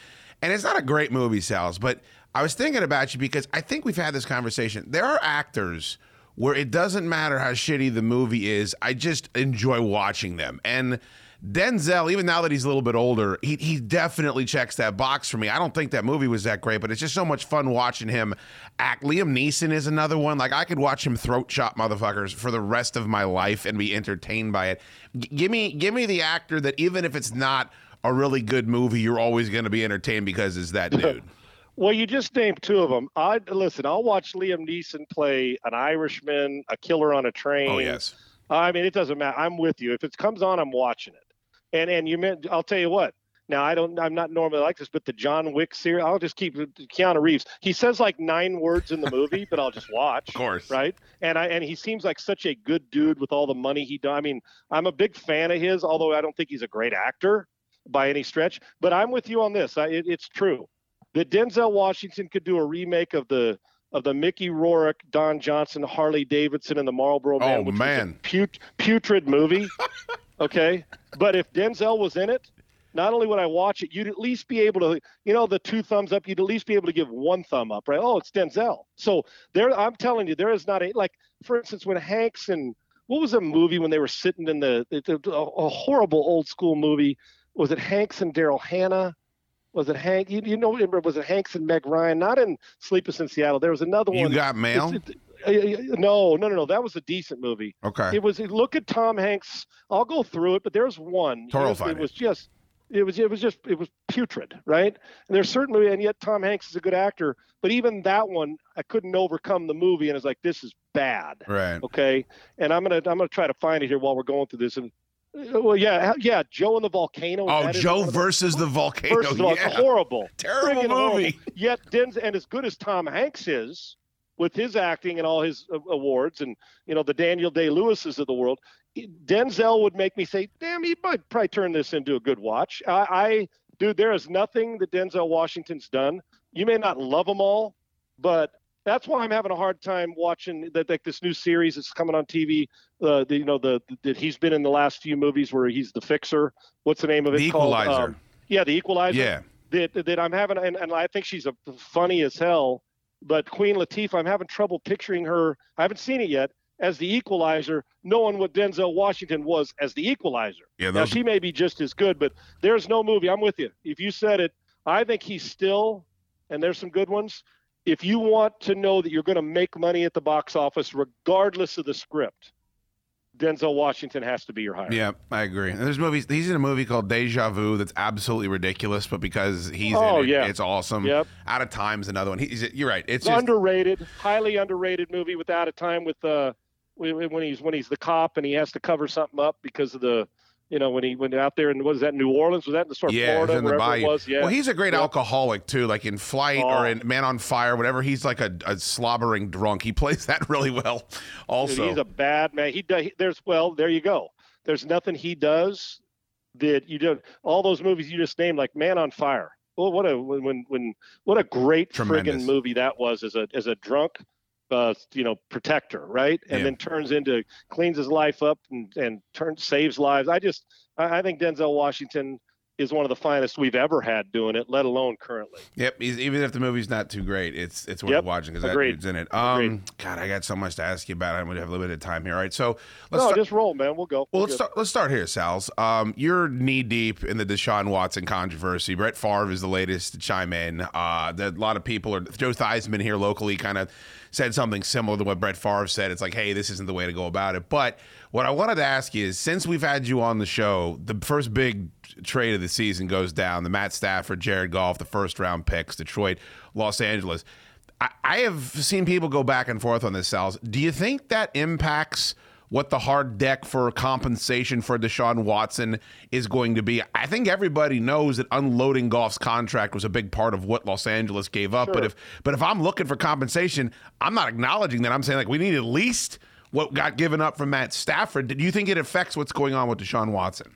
and it's not a great movie, Sal's, but I was thinking about you because I think we've had this conversation. There are actors where it doesn't matter how shitty the movie is. I just enjoy watching them. And Denzel, even now that he's a little bit older, he, he definitely checks that box for me. I don't think that movie was that great, but it's just so much fun watching him act. Liam Neeson is another one. Like I could watch him throat chop motherfuckers for the rest of my life and be entertained by it. G- give me give me the actor that even if it's not a really good movie, you're always going to be entertained because it's that dude. Well, you just named two of them. I listen. I'll watch Liam Neeson play an Irishman, a killer on a train. Oh yes. I mean, it doesn't matter. I'm with you. If it comes on, I'm watching it. And and you meant I'll tell you what. Now I don't. I'm not normally like this, but the John Wick series, I'll just keep Keanu Reeves. He says like nine words in the movie, but I'll just watch. Of course. Right. And I and he seems like such a good dude with all the money he does. I mean, I'm a big fan of his, although I don't think he's a great actor by any stretch. But I'm with you on this. I, it, it's true that Denzel Washington could do a remake of the of the Mickey Rourke, Don Johnson, Harley Davidson, and the Marlboro Man. Oh, which was a man. put, putrid movie. okay, but if Denzel was in it, not only would I watch it, you'd at least be able to, you know, the two thumbs up. You'd at least be able to give one thumb up, right? Oh, it's Denzel. So there, I'm telling you, there is not a like, for instance, when Hanks and what was a movie when they were sitting in the, a, a horrible old school movie? Was it Hanks and Daryl Hannah? Was it Hank? You, you know, was it Hanks and Meg Ryan? Not in Sleepless in Seattle. There was another You one. You got mail? It's- it- no, no, no, no. That was a decent movie. Okay. It was. Look at Tom Hanks. I'll go through it, but there's one. It Toro was, find it was just. It was. It was just. It was putrid, right? And there's certainly, and yet Tom Hanks is a good actor. But even that one, I couldn't overcome the movie, and it's like this is bad. Right. Okay. And I'm gonna. I'm gonna try to find it here while we're going through this. And uh, well, yeah, yeah. Joe and the volcano. Oh, Joe versus the volcano. Versus yeah. horrible, Terrible Friggin' horrible. movie. Yet Denzel, and as good as Tom Hanks is, with his acting and all his uh, awards, and you know the Daniel Day Lewis's of the world, Denzel would make me say, "Damn, he might probably turn this into a good watch." I, I dude, there is nothing that Denzel Washington's done. You may not love them all, but that's why I'm having a hard time watching that like this new series that's coming on TV. Uh, the, you know the that he's been in the last few movies where he's the fixer. What's the name of it? The called? Equalizer. Um, yeah, the Equalizer. Yeah. That that I'm having, and, and I think she's a funny as hell. But Queen Latifah, I'm having trouble picturing her. I haven't seen it yet as the Equalizer, knowing what Denzel Washington was as the Equalizer. Yeah, now she may be just as good, but there's no movie. I'm with you. If you said it, I think he's still, and there's some good ones. If you want to know that you're going to make money at the box office, regardless of the script, Denzel Washington has to be your hire. Yeah, I agree. And there's movies. He's in a movie called Deja Vu that's absolutely ridiculous, but because he's Oh, in it, yeah. it's awesome. Yep. Out of Time's another one. He's, you're right. It's It's just underrated, highly underrated movie without a time with uh when he's when he's the cop and he has to cover something up because of the you know when he went out there and was that New Orleans was that in the store yeah, Florida in the bayou. was yeah Well, he's a great Yep. alcoholic too. Like in Flight Oh. or in Man on Fire, whatever. He's like a, a slobbering drunk. He plays that really well. Dude, Also, he's a bad man. He does. There's well, there you go. There's nothing he does that you don't. All those movies you just named, like Man on Fire. Well, what a when when, when what a great Tremendous. friggin' movie that was as a as a drunk, uh, you know, protector, right? And Yeah. then turns into cleans his life up and and turns saves lives. I just I, I think Denzel Washington is one of the finest we've ever had doing it, let alone currently. Yep, even if the movie's not too great, it's it's worth Yep, watching because that dude's in it. Um, Agreed. God, I got so much to ask you about. I'm gonna have limited time here. All right, so let's no, start, just roll, man. We'll go. well, We're let's good. start. Let's start here, Sal's. Um, you're knee deep in the Deshaun Watson controversy. Brett Favre is the latest to chime in. Uh, that a lot of people are. Joe Theismann here locally kind of said something similar to what Brett Favre said. It's like, hey, this isn't the way to go about it. But what I wanted to ask you is, since we've had you on the show, the first big trade of the season goes down. The Matt Stafford, Jared Goff, the first round picks, Detroit, Los Angeles. I, I have seen people go back and forth on this, Sal's. Do you think that impacts what the hard deck for compensation for Deshaun Watson is going to be? I think everybody knows that unloading Goff's contract was a big part of what Los Angeles gave up. But if but if I'm looking for compensation, I'm not acknowledging that. I'm saying like we need at least what got given up from Matt Stafford. Do you think it affects what's going on with Deshaun Watson?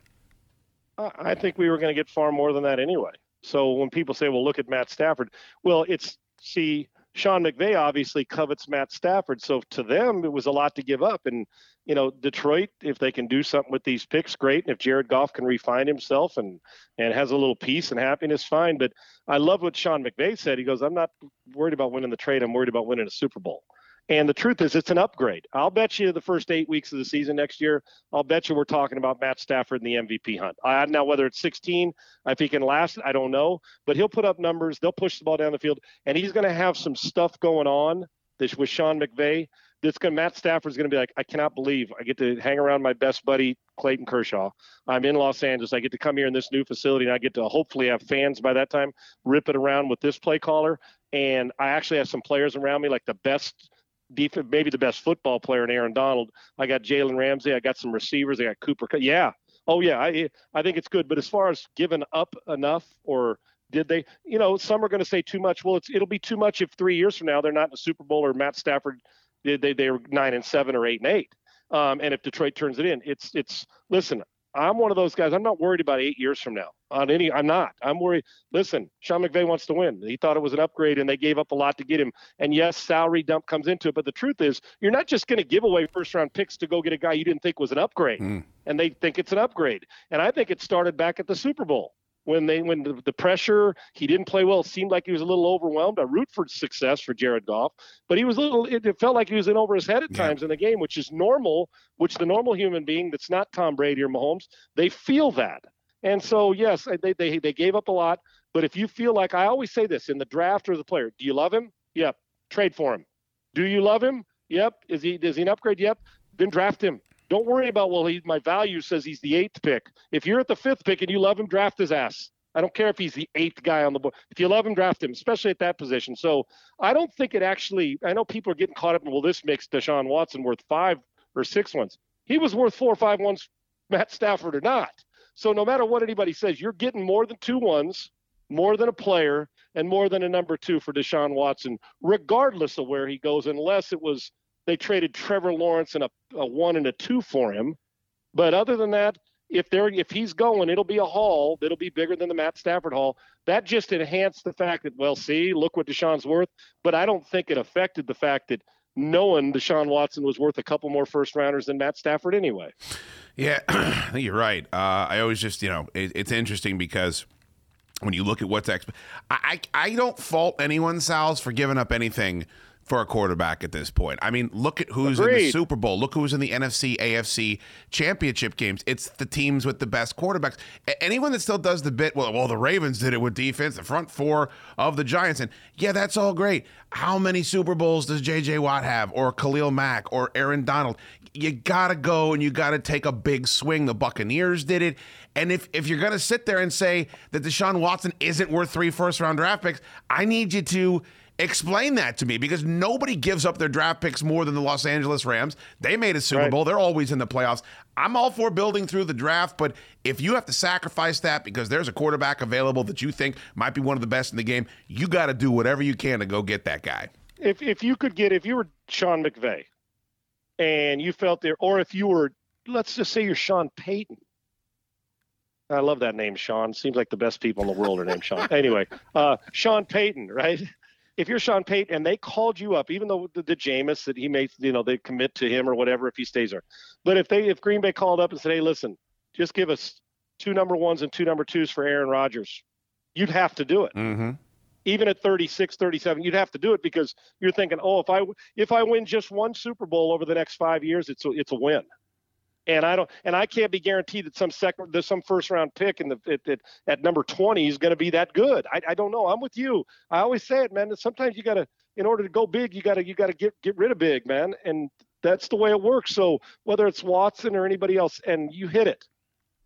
I think we were going to get far more than that anyway. So when people say, "Well, look at Matt Stafford," well, it's see, Sean McVay obviously covets Matt Stafford, so to them it was a lot to give up. And you know, Detroit, if they can do something with these picks, great. And if Jared Goff can refine himself and and has a little peace and happiness, fine. But I love what Sean McVay said. He goes, "I'm not worried about winning the trade. I'm worried about winning a Super Bowl." And the truth is, it's an upgrade. I'll bet you the first eight weeks of the season next year, I'll bet you we're talking about Matt Stafford in the MVP hunt. I, now, whether it's 16, if he can last, I don't know. But he'll put up numbers. They'll push the ball down the field, and he's going to have some stuff going on this with Sean McVay. This going Matt Stafford's going to be like, I cannot believe I get to hang around my best buddy Clayton Kershaw. I'm in Los Angeles. I get to come here in this new facility, and I get to hopefully have fans by that time rip it around with this play caller. And I actually have some players around me, like the best defense, maybe the best football player in Aaron Donald. I got Jalen Ramsey. I got some receivers. I got Cooper. Yeah. Oh yeah. I I think it's good. But as far as giving up enough or did they? You know, some are going to say too much. Well, it's it'll be too much if three years from now they're not in the Super Bowl or Matt Stafford they they they're nine and seven or eight and eight. Um, and if Detroit turns it in, it's it's listen. I'm one of those guys. I'm not worried about eight years from now on any. I'm not. I'm worried. Listen, Sean McVay wants to win. He thought it was an upgrade, and they gave up a lot to get him. And yes, salary dump comes into it. But the truth is, you're not just going to give away first round picks to go get a guy you didn't think was an upgrade, Mm. and they think it's an upgrade. And I think it started back at the Super Bowl when they when the, the pressure he didn't play well. It seemed like he was a little overwhelmed. I root for success for Jared Goff, but he was a little. It, it felt like he was in over his head at times in the game, which is normal. Which the normal human being that's not Tom Brady or Mahomes, they feel that. And so yes, they they they gave up a lot. But if you feel like I always say this in the draft or the player, do you love him? Yep. Trade for him. Do you love him? Yep. Is he is he an upgrade? Yep. Then draft him. Don't worry about well, he my value says he's the eighth pick. If you're at the fifth pick and you love him, draft his ass. I don't care if he's the eighth guy on the board. If you love him, draft him, especially at that position. So I don't think it actually. I know people are getting caught up in well, this makes Deshaun Watson worth five or six ones. He was worth four or five ones, Matt Stafford or not. So no matter what anybody says, you're getting more than two ones, more than a player, and more than a number two for Deshaun Watson, regardless of where he goes, unless it was they traded Trevor Lawrence and a, a one and a two for him. But other than that, if they're if he's going, it'll be a haul that'll be bigger than the Matt Stafford haul. That just enhanced the fact that well, see, look what Deshaun's worth. But I don't think it affected the fact that knowing Deshaun Watson was worth a couple more first rounders than Matt Stafford anyway. Yeah, I think you're right. Uh, I always just, you know, it, it's interesting because when you look at what's exp- I, I I don't fault anyone, Sal's, for giving up anything for a quarterback at this point. I mean, look at who's in the Super Bowl. Look who's in the NFC, AFC championship games. It's the teams with the best quarterbacks. A- anyone that still does the bit, well, well, the Ravens did it with defense, the front four of the Giants, and yeah, that's all great. How many Super Bowls does J.J. Watt have, or Khalil Mack, or Aaron Donald? You gotta go and you gotta take a big swing. The Buccaneers did it. And if, if you're going to sit there and say that Deshaun Watson isn't worth three first round draft picks, I need you to explain that to me because nobody gives up their draft picks more than the Los Angeles Rams. They made a Super Right. Bowl, they're always in the playoffs. I'm all for building through the draft, but if you have to sacrifice that because there's a quarterback available that you think might be one of the best in the game, you got to do whatever you can to go get that guy. if if you could get if you were Sean McVay and you felt there or if you were let's just say you're Sean Payton. I love that name, Sean. Seems like the best people in the world are named Sean. Anyway, uh, Sean Payton, right? If you're Sean Payton and they called you up, even though the, the Jameis that he may, you know, they commit to him or whatever if he stays there. But if they, if Green Bay called up and said, "Hey, listen, just give us two number ones and two number twos for Aaron Rodgers," you'd have to do it Mm-hmm. even at 36 37 you'd have to do it because you're thinking oh if i if i win just one super bowl over the next five years it's a, it's a win and i don't and i can't be guaranteed that some second there's some first round pick in the at, at, at number 20 is going to be that good I, I don't know i'm with you i always say it man that sometimes you got to in order to go big you got to you got to get get rid of big man and that's the way it works so whether it's watson or anybody else and you hit it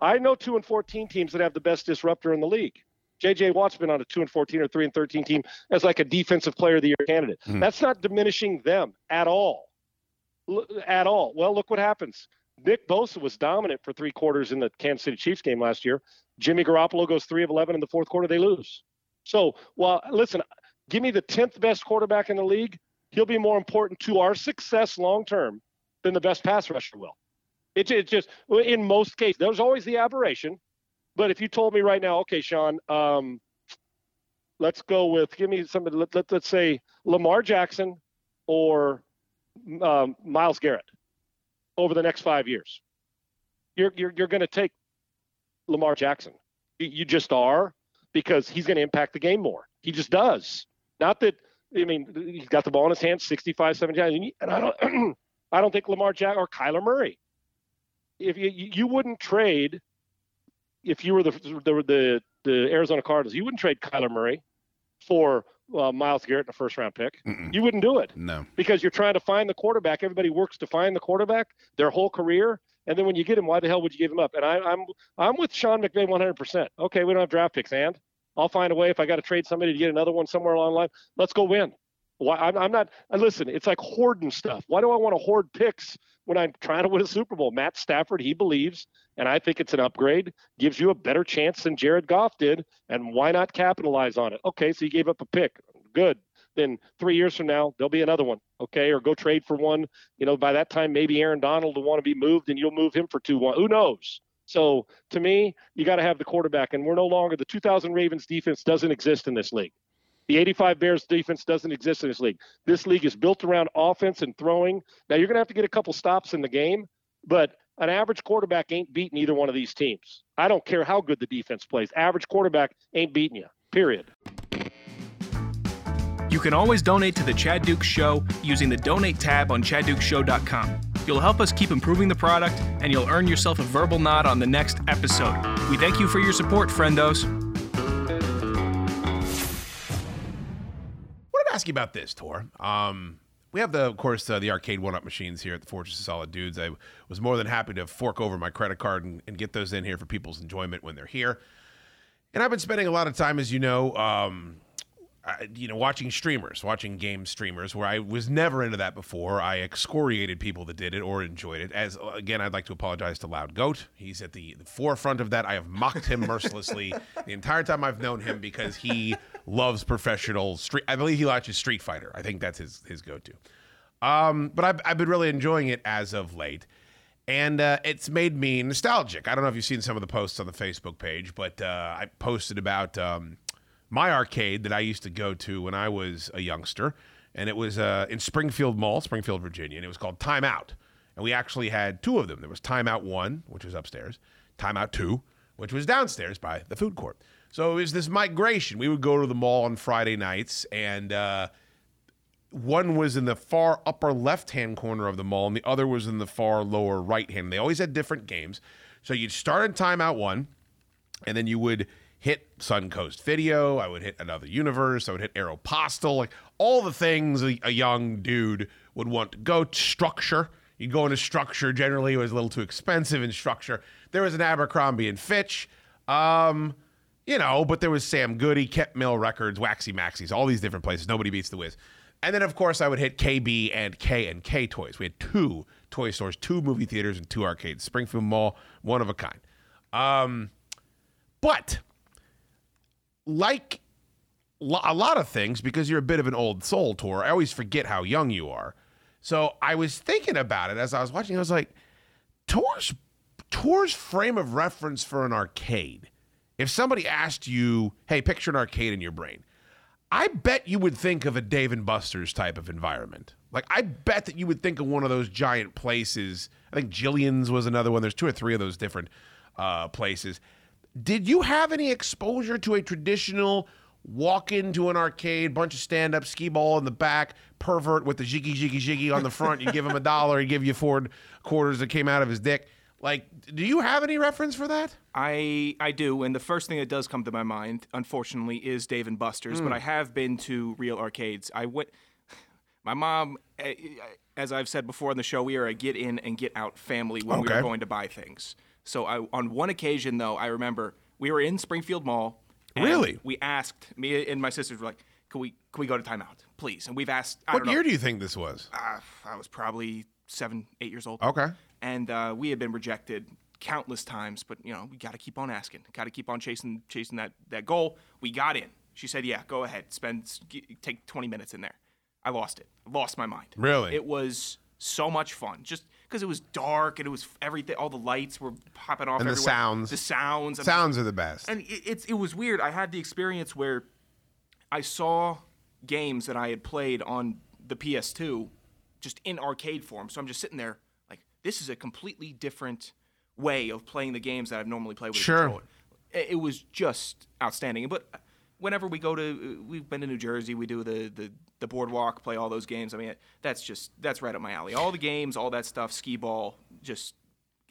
i know 2 and 14 teams that have the best disruptor in the league JJ Watt's been on a two and fourteen or three and thirteen team as like a defensive player of the year candidate. Mhm. That's not diminishing them at all. At all. Well, look what happens. Nick Bosa was dominant for three quarters in the Kansas City Chiefs game last year. Jimmy Garoppolo goes three of eleven in the fourth quarter. They lose. So, well, listen, give me the tenth best quarterback in the league. He'll be more important to our success long term than the best pass rusher will. It, it just in most cases, there's always the aberration. But if you told me right now, okay, Sean, um, let's go with give me somebody. Let, let, let's say Lamar Jackson or um, Myles Garrett over the next five years. You're you're you're going to take Lamar Jackson. You, just are because he's going to impact the game more. He just does. Not that I mean, he's got the ball in his hands 65, 70 times. And, and I don't, I don't think Lamar Jack or Kyler Murray. If you you wouldn't trade, if you were the the the, the Arizona Cardinals, you wouldn't trade Kyler Murray for uh, Myles Garrett in a first round pick. You wouldn't do it No. because you're trying to find the quarterback. Everybody works to find the quarterback their whole career, and then when you get him, why the hell would you give him up? And I, I'm I'm with Sean McVay 100%. Okay, we don't have draft picks, and I'll find a way if I got to trade somebody to get another one somewhere along the line. Let's go win. Why I'm, I'm not. Listen, it's like hoarding stuff. Why do I want to hoard picks when I'm trying to win a Super Bowl? Matt Stafford, he believes, and I think it's an upgrade. Gives you a better chance than Jared Goff did, and why not capitalize on it? Okay, so you gave up a pick. Good. Then three years from now, there'll be another one. Okay, or go trade for one. You know, by that time, maybe Aaron Donald will want to be moved, and you'll move him for two one. Who knows? So to me, you got to have the quarterback, and we're no longer the 2000 Ravens defense doesn't exist in this league. The 85 Bears defense doesn't exist in this league. This league is built around offense and throwing. Now you're going to have to get a couple stops in the game, but an average quarterback ain't beating either one of these teams. I don't care how good the defense plays. Average quarterback ain't beating you. Period. You can always donate to the Chad Dukes Show using the donate tab on chaddukeshow.com. You'll help us keep improving the product, and you'll earn yourself a verbal nod on the next episode. We thank you for your support, friendos. Ask you about this, Tor. Um, we have the, of course, uh, the arcade one-up machines here at the Fortress of Solid Dudes. I was more than happy to fork over my credit card and, and get those in here for people's enjoyment when they're here. And I've been spending a lot of time, as you know, um, you know, watching streamers, watching game streamers, where I was never into that before. I excoriated people that did it or enjoyed it. As again, I'd like to apologize to Loud Goat. He's at the, the forefront of that. I have mocked him mercilessly the entire time I've known him because he loves professional street. I believe he watches Street Fighter. I think that's his his go to. Um, but I've, I've been really enjoying it as of late. And uh, it's made me nostalgic. I don't know if you've seen some of the posts on the Facebook page, but uh, I posted about um, my arcade that I used to go to when I was a youngster. And it was uh, in Springfield Mall, Springfield, Virginia. And it was called Time Out. And we actually had two of them. There was Time Out 1, which was upstairs, Time Out 2, which was downstairs by the food court. So it was this migration. We would go to the mall on Friday nights and. Uh, one was in the far upper left hand corner of the mall and the other was in the far lower right hand. They always had different games. So you'd start in timeout one, and then you would hit Suncoast Video. I would hit Another Universe. I would hit Aeropostale. Like all the things a, a young dude would want to go to structure. You'd go into structure. Generally, it was a little too expensive in structure. There was an Abercrombie and Fitch. Um, you know, but there was Sam Goody, Kept Mill Records, Waxie Maxies, all these different places. Nobody beats the Wiz. And then, of course, I would hit KB and K and K Toys. We had two toy stores, two movie theaters, and two arcades. Springfield Mall, one of a kind. Um, but like a lot of things, because you're a bit of an old soul Tor, I always forget how young you are. So I was thinking about it as I was watching. I was like, Tor's frame of reference for an arcade. If somebody asked you, "Hey, picture an arcade in your brain," I bet you would think of a Dave and Buster's type of environment. Like I bet that you would think of one of those giant places. I think Jillian's was another one. There's two or three of those different uh, places. Did you have any exposure to a traditional walk into an arcade, bunch of stand up, skee ball in the back, pervert with the jiggy jiggy jiggy on the front? You give him a dollar, he give you four quarters that came out of his dick. Like, do you have any reference for that? I I do, and the first thing that does come to my mind, unfortunately, is Dave and Buster's. But Mm. I have been to real arcades. I went. My mom, eh, as I've said before on the show, we are a get in and get out family when we Okay. were going to buy things. So I, on one occasion, though, I remember we were in Springfield Mall. Really? We asked me and my sisters were like, "Can we can we go to timeout, please?" And we've asked. I What don't know, year do you think this was? uh, I was probably seven, eight years old. Okay. And uh, we had been rejected countless times, but you know we got to keep on asking, got to keep on chasing, chasing that that goal. We got in. She said, "Yeah, go ahead, spend, take 20 minutes in there." I lost it. I lost my mind. Really? It was so much fun, just because it was dark and it was everything. All the lights were popping off. And the sounds. The sounds. Sounds are the best. and it, it's it was weird. I had the experience where I saw games that I had played on the PS2 just in arcade form. So I'm just sitting there like, this is a completely different way of playing the games that I've normally played with Sure. a controller. It, it was just outstanding. But whenever we go to, uh, we've been to New Jersey, we do the the the boardwalk, play all those games. I mean, that's just that's right up my alley. All the games, all that stuff, skee ball, just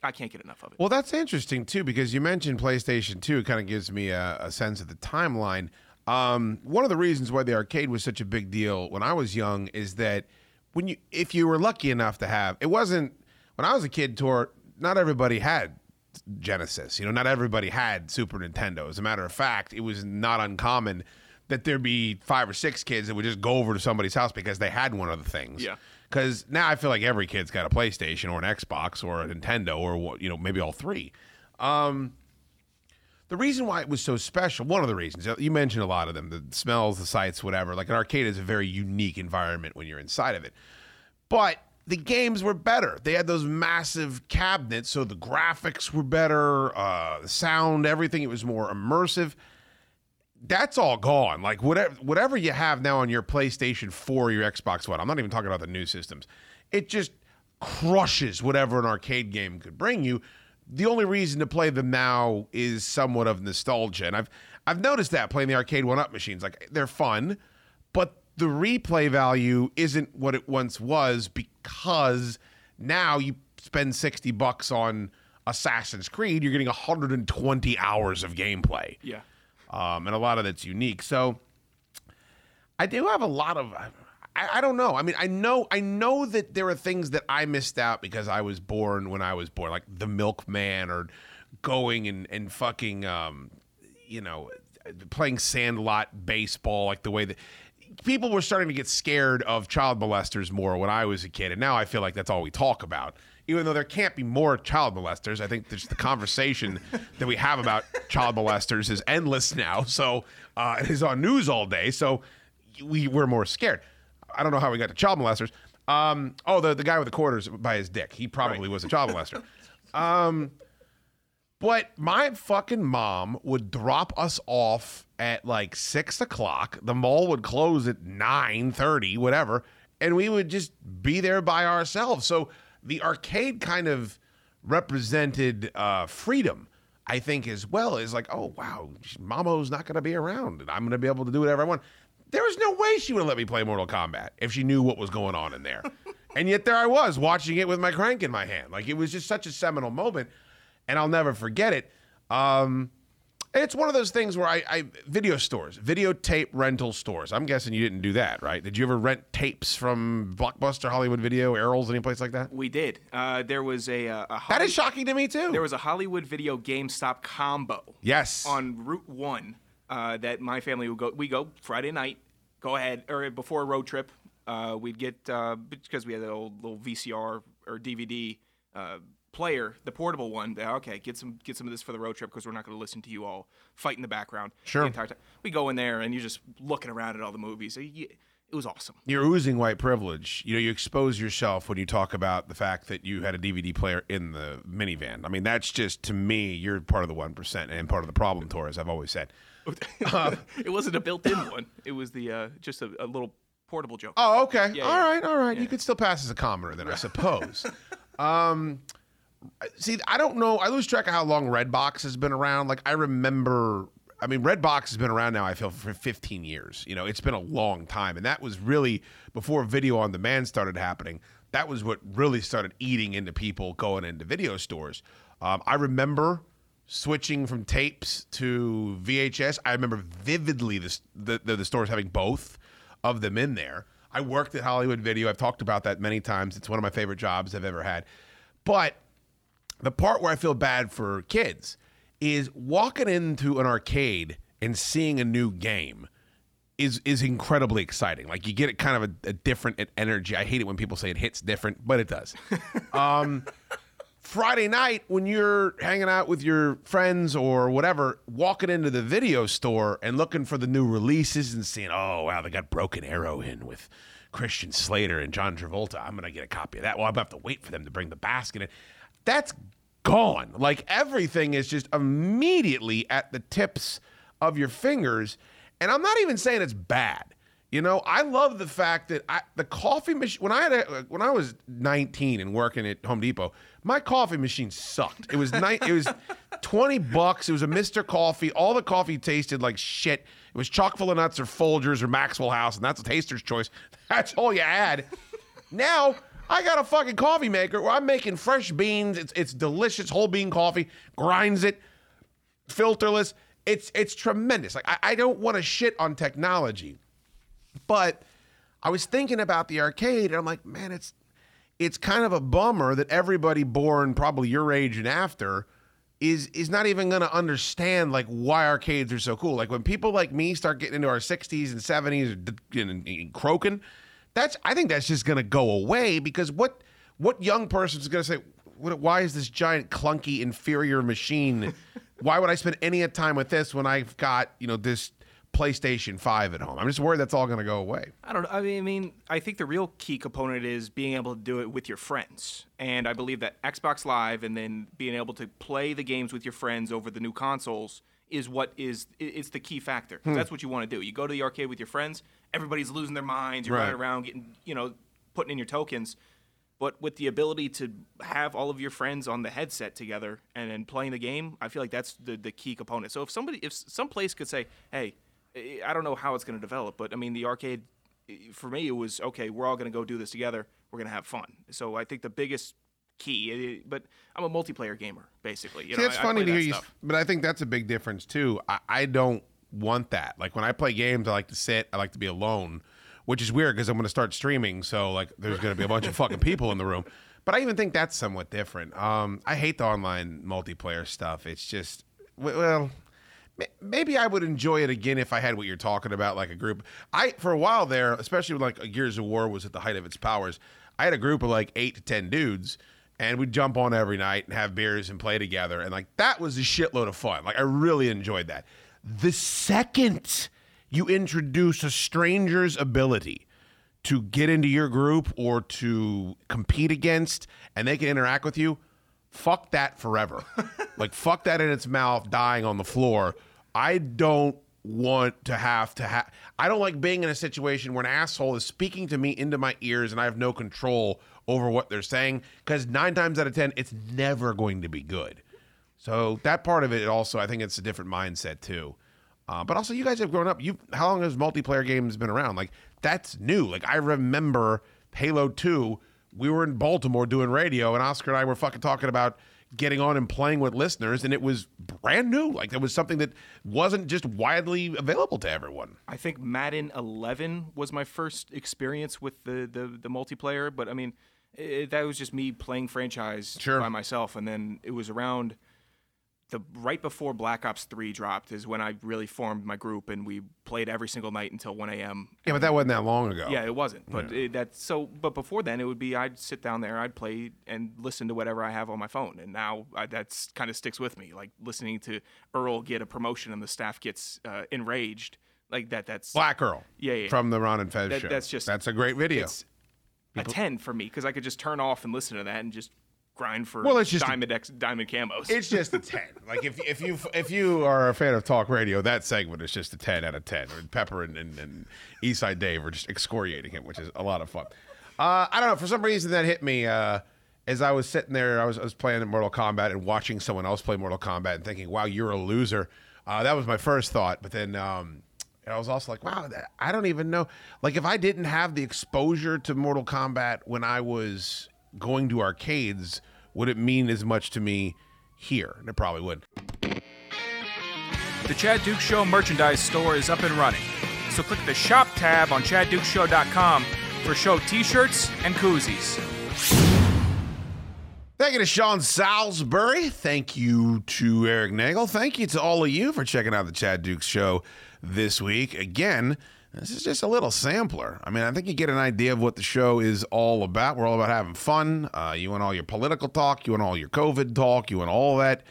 I can't get enough of it. Well, that's interesting too because you mentioned PlayStation 2. It kind of gives me a, a sense of the timeline. Um, one of the reasons why the arcade was such a big deal when I was young is that when you, if you were lucky enough to have, it wasn't when I was a kid. Tor, not everybody had Genesis. You know, not everybody had Super Nintendo. As a matter of fact, it was not uncommon that there'd be five or six kids that would just go over to somebody's house because they had one of the things. Yeah. Because now I feel like every kid's got a PlayStation or an Xbox or a Nintendo or you know maybe all three. Um, the reason why it was so special, one of the reasons you mentioned a lot of them, the smells, the sights, whatever. Like an arcade is a very unique environment when you're inside of it, but the games were better. They had those massive cabinets, so the graphics were better, uh, the sound, everything. It was more immersive that's all gone. Like whatever whatever you have now on your PlayStation 4 or your Xbox One. I'm not even talking about the new systems. It just crushes whatever an arcade game could bring you. The only reason to play them now is somewhat of nostalgia. And I've I've noticed that playing the arcade one up machines. Like they're fun, but the replay value isn't what it once was because now you spend 60 bucks on Assassin's Creed, you're getting 120 hours of gameplay Yeah. um, and a lot of that's unique. So I do have a lot of. I, I don't know. I mean, I know I know that there are things that I missed out because I was born when I was born, like the milkman or going and and fucking um, you know playing sandlot baseball, like the way that people were starting to get scared of child molesters more when I was a kid, and now I feel like that's all we talk about. Even though there can't be more child molesters, I think there's the conversation that we have about child molesters is endless now. So uh, it is on news all day. So we we're more scared. I don't know how we got to child molesters. Um, oh, the the guy with the quarters by his dick. He probably was a child molester. Um, but my fucking mom would drop us off at like six o'clock. The mall would close at nine thirty, whatever, and we would just be there by ourselves. So the arcade kind of represented uh, freedom, I think, as well Is like, oh wow, Mamo's not going to be around, and I'm going to be able to do whatever I want. There was no way she would have let me play Mortal Kombat if she knew what was going on in there. and yet there I was watching it with my crank in my hand. Like it was just such a seminal moment, and I'll never forget it. Um, it's one of those things where I, I video stores, videotape rental stores. I'm guessing you didn't do that, right? Did you ever rent tapes from Blockbuster, Hollywood Video, Erol's, any place like that? We did. Uh, there was a, uh, a That is shocking to me too. There was a Hollywood Video GameStop combo. Yes. On Route One, uh, that my family would go. We go Friday night. Go ahead, or before a road trip, uh, we'd get uh, because we had the old little VCR or DVD uh, player, the portable one. uh, Okay, get some get some of this for the road trip because we're not going to listen to you all fight in the background. Sure. The entire time. We go in there and you're just looking around at all the movies. It was awesome. You're oozing white privilege. You know, you expose yourself when you talk about the fact that you had a DVD player in the minivan. I mean, that's just to me, you're part of the one percent and part of the problem, Tor, as I've always said. it wasn't a built-in one. It was the uh, just a, a little portable joke. Oh, okay. Yeah, all yeah. right, all right. You could still pass as a commoner then, I suppose. um, see, I don't know. I lose track of how long Redbox has been around. Like, I remember. I mean, Redbox has been around now. I feel for 15 years. You know, it's been a long time, and that was really before video on demand started happening. That was what really started eating into people going into video stores. Um, I remember switching from tapes to VHS. I remember vividly the, the, the, stores having both of them in there. I worked at Hollywood Video. I've talked about that many times. It's one of my favorite jobs I've ever had. But the part where I feel bad for kids is walking into an arcade and seeing a new game is is incredibly exciting. Like you get it kind of a, a different energy. I hate it when people say it hits different, but it does. um, Friday night when you're hanging out with your friends or whatever, walking into the video store and looking for the new releases and seeing, oh wow, they got Broken Arrow in with Christian Slater and John Travolta. I'm gonna get a copy of that. Well, I'm gonna have to wait for them to bring the basket in. That's gone. Like everything is just immediately at the tips of your fingers. And I'm not even saying it's bad. You know, I love the fact that I, the coffee machine. When I had a, when I was 19 and working at Home Depot, my coffee machine sucked. It was ni- It was 20 bucks. It was a Mister Coffee. All the coffee tasted like shit. It was chock full of nuts or Folgers or Maxwell House, and that's a taster's choice. That's all you had. Now I got a fucking coffee maker where I'm making fresh beans. It's it's delicious whole bean coffee. Grinds it, filterless. It's it's tremendous. Like I, I don't want to shit on technology, but I was thinking about the arcade, and I'm like, man, it's it's kind of a bummer that everybody born probably your age and after is is not even going to understand like why arcades are so cool. Like when people like me start getting into our 60s and 70s and, and croaking, that's I think that's just going to go away because what what young person is going to say? Why is this giant clunky inferior machine? why would I spend any time with this when I've got you know this PlayStation Five at home? I'm just worried that's all going to go away. I don't. I mean, I mean, I think the real key component is being able to do it with your friends. And I believe that Xbox Live and then being able to play the games with your friends over the new consoles is what is it's the key factor. Hmm. That's what you want to do. You go to the arcade with your friends, everybody's losing their minds, you're Right. running around getting, you know, putting in your tokens. But with the ability to have all of your friends on the headset together and then playing the game, I feel like that's the, the key component. So if somebody, if some place could say, hey, I I don't know how it's going to develop, but I mean, the arcade, for me, it was okay, we're all going to go do this together. We're going to have fun. So I think the biggest key, but I'm a multiplayer gamer, basically. You See, know, it's I- I funny play to hear you, stuff. but I think that's a big difference too. I, I don't want that. Like when I play games, I like to sit. I like to be alone, which is weird because I'm going to start streaming. So like, there's going to be a bunch of fucking people in the room. But I even think that's somewhat different. Um, I hate the online multiplayer stuff. It's just well. Maybe I would enjoy it again if I had what you're talking about, like a group. I for a while there, especially when like Gears of War was at the height of its powers. I had a group of like eight to ten dudes, and we'd jump on every night and have beers and play together, and like that was a shitload of fun. Like I really enjoyed that. The second you introduce a stranger's ability to get into your group or to compete against, and they can interact with you, fuck that forever. like fuck that in its mouth, dying on the floor. I don't want to have to have. I don't like being in a situation where an asshole is speaking to me into my ears and I have no control over what they're saying. Because nine times out of ten, it's never going to be good. So that part of it also, I think it's a different mindset too. Uh, but also, you guys have grown up. You, how long has multiplayer games been around? Like that's new. Like I remember Halo Two. We were in Baltimore doing radio, and Oscar and I were fucking talking about getting on and playing with listeners, and it was brand new. Like it was something that wasn't just widely available to everyone. I think Madden 11 was my first experience with the the, the multiplayer, but I mean, it, that was just me playing franchise by myself, and then it was around the right before Black Ops 3 dropped is when I really formed my group, and we played every single night until 1 a.m. Yeah, but that wasn't that long ago. Yeah, it wasn't. But Yeah. it, that's so. But before then, it would be I'd sit down there, I'd play and listen to whatever I have on my phone, and now I, that's kind of sticks with me. Like listening to Earl get a promotion and the staff gets uh, enraged. Like that. That's Black Earl. Yeah, yeah. From the Ron and Fez That- show. That's just that's a great video. It's a ten for me because I could just turn off and listen to that and just grind for Well, it's just a- diamond X, diamond camos. It's just a ten. Like if if you if you are a fan of talk radio, that segment is just a ten out of ten. And Pepper and, and, and Eastside Dave are just excoriating him, which is a lot of fun. Uh, I don't know. For some reason, that hit me uh, as I was sitting there. I was, I was playing Mortal Kombat and watching someone else play Mortal Kombat and thinking, "Wow, you're a loser." Uh, that was my first thought. But then um, I was also like, "Wow, I don't even know." Like if I didn't have the exposure to Mortal Kombat when I was going to arcades, would it mean as much to me here? And it probably would. The Chad Duke Show merchandise store is up and running. So click the shop tab on chaddukeshow.com for show t-shirts and koozies. Thank you to Sean Salisbury. Thank you to Erik Nagel. Thank you to all of you for checking out the Chad Dukes show this week. Again, this is just a little sampler. I mean, I think you get an idea of what the show is all about. We're all about having fun. Uh, you want all your political talk, you want all your COVID talk, you want all that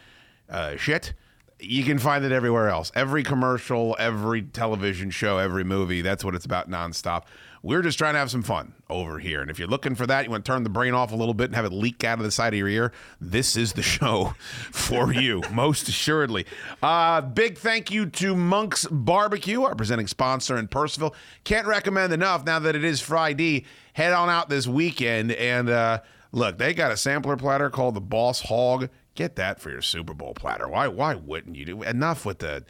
uh, shit. you can find it everywhere else. Every commercial, every television show, every movie. That's what it's about nonstop. We're just trying to have some fun over here. And if you're looking for that, you want to turn the brain off a little bit and have it leak out of the side of your ear, this is the show for you, most assuredly. Uh, big thank you to Monk's Barbecue, our presenting sponsor in Purcellville. Can't recommend enough now that it is Friday. Head on out this weekend and uh, look, they got a sampler platter called the Boss Hog. Get that for your Super Bowl platter. Why? Why wouldn't you do? Enough with the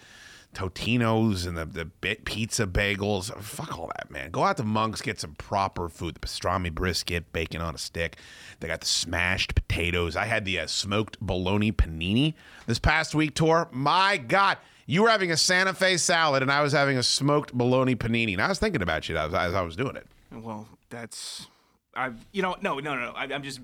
Totino's and the, the pizza bagels. Fuck all that, man. Go out to Monk's, get some proper food. The pastrami brisket, bacon on a stick. They got the smashed potatoes. I had the uh, smoked bologna panini this past week Tor. My God. You were having a Santa Fe salad, and I was having a smoked bologna panini. And I was thinking about you as, as I was doing it. Well, that's I've you know no no no I, I'm just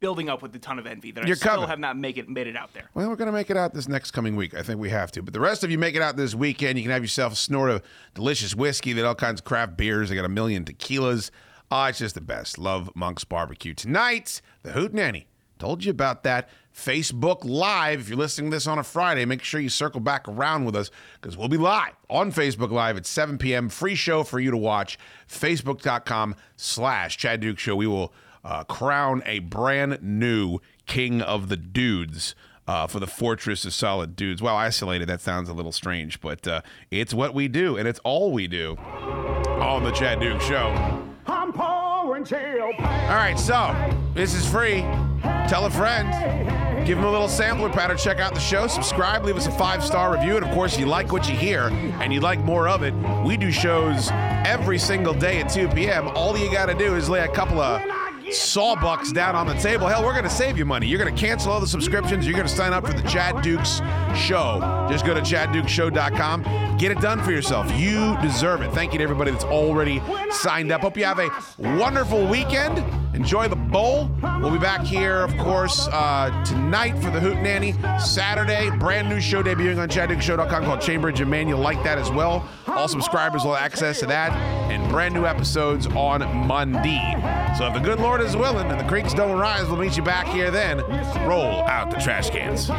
building up with a ton of envy that You're I still coming. have not make it made it out there. Well, we're going to make it out this next coming week. I think we have to. But the rest of you make it out this weekend. You can have yourself a snort of delicious whiskey. They got all kinds of craft beers. They got a million tequilas. Ah, it's just the best. Love Monk's Barbecue. Tonight, the Hoot Nanny. Told you about that. Facebook Live. If you're listening to this on a Friday, make sure you circle back around with us because we'll be live on Facebook Live at 7 p.m. Free show for you to watch. Facebook.com slash Chad Duke Show. We will uh, crown a brand new King of the Dudes. Uh, for the Fortress of Solid Dudes. Well, isolated, that sounds a little strange, but uh, it's what we do, and it's all we do on the Chad Dukes Show. I'm pouring. All right, so this is free. Tell a friend. Give them a little sampler pattern. Check out the show. Subscribe. Leave us a five star review. And of course, if you like what you hear and you'd like more of it. We do shows every single day at 2 p.m. All you got to do is lay a couple of sawbucks down on the table. Hell, we're going to save you money. You're going to cancel all the subscriptions. You're going to sign up for the Chad Dukes show. Just go to chaddukeshow.com. Get it done for yourself. You deserve it. Thank you to everybody that's already signed up. Hope you have a wonderful weekend. Enjoy the bowl. We'll be back here, of course, uh, tonight for the Hoot Nanny. Saturday, brand new show debuting on chaddukeshow.com called and Man. You'll like that as well. All subscribers will have access to that and brand new episodes on Monday. So if the good Lord is willing and the creeks don't rise, we'll meet you back here then. Roll out the trash cans.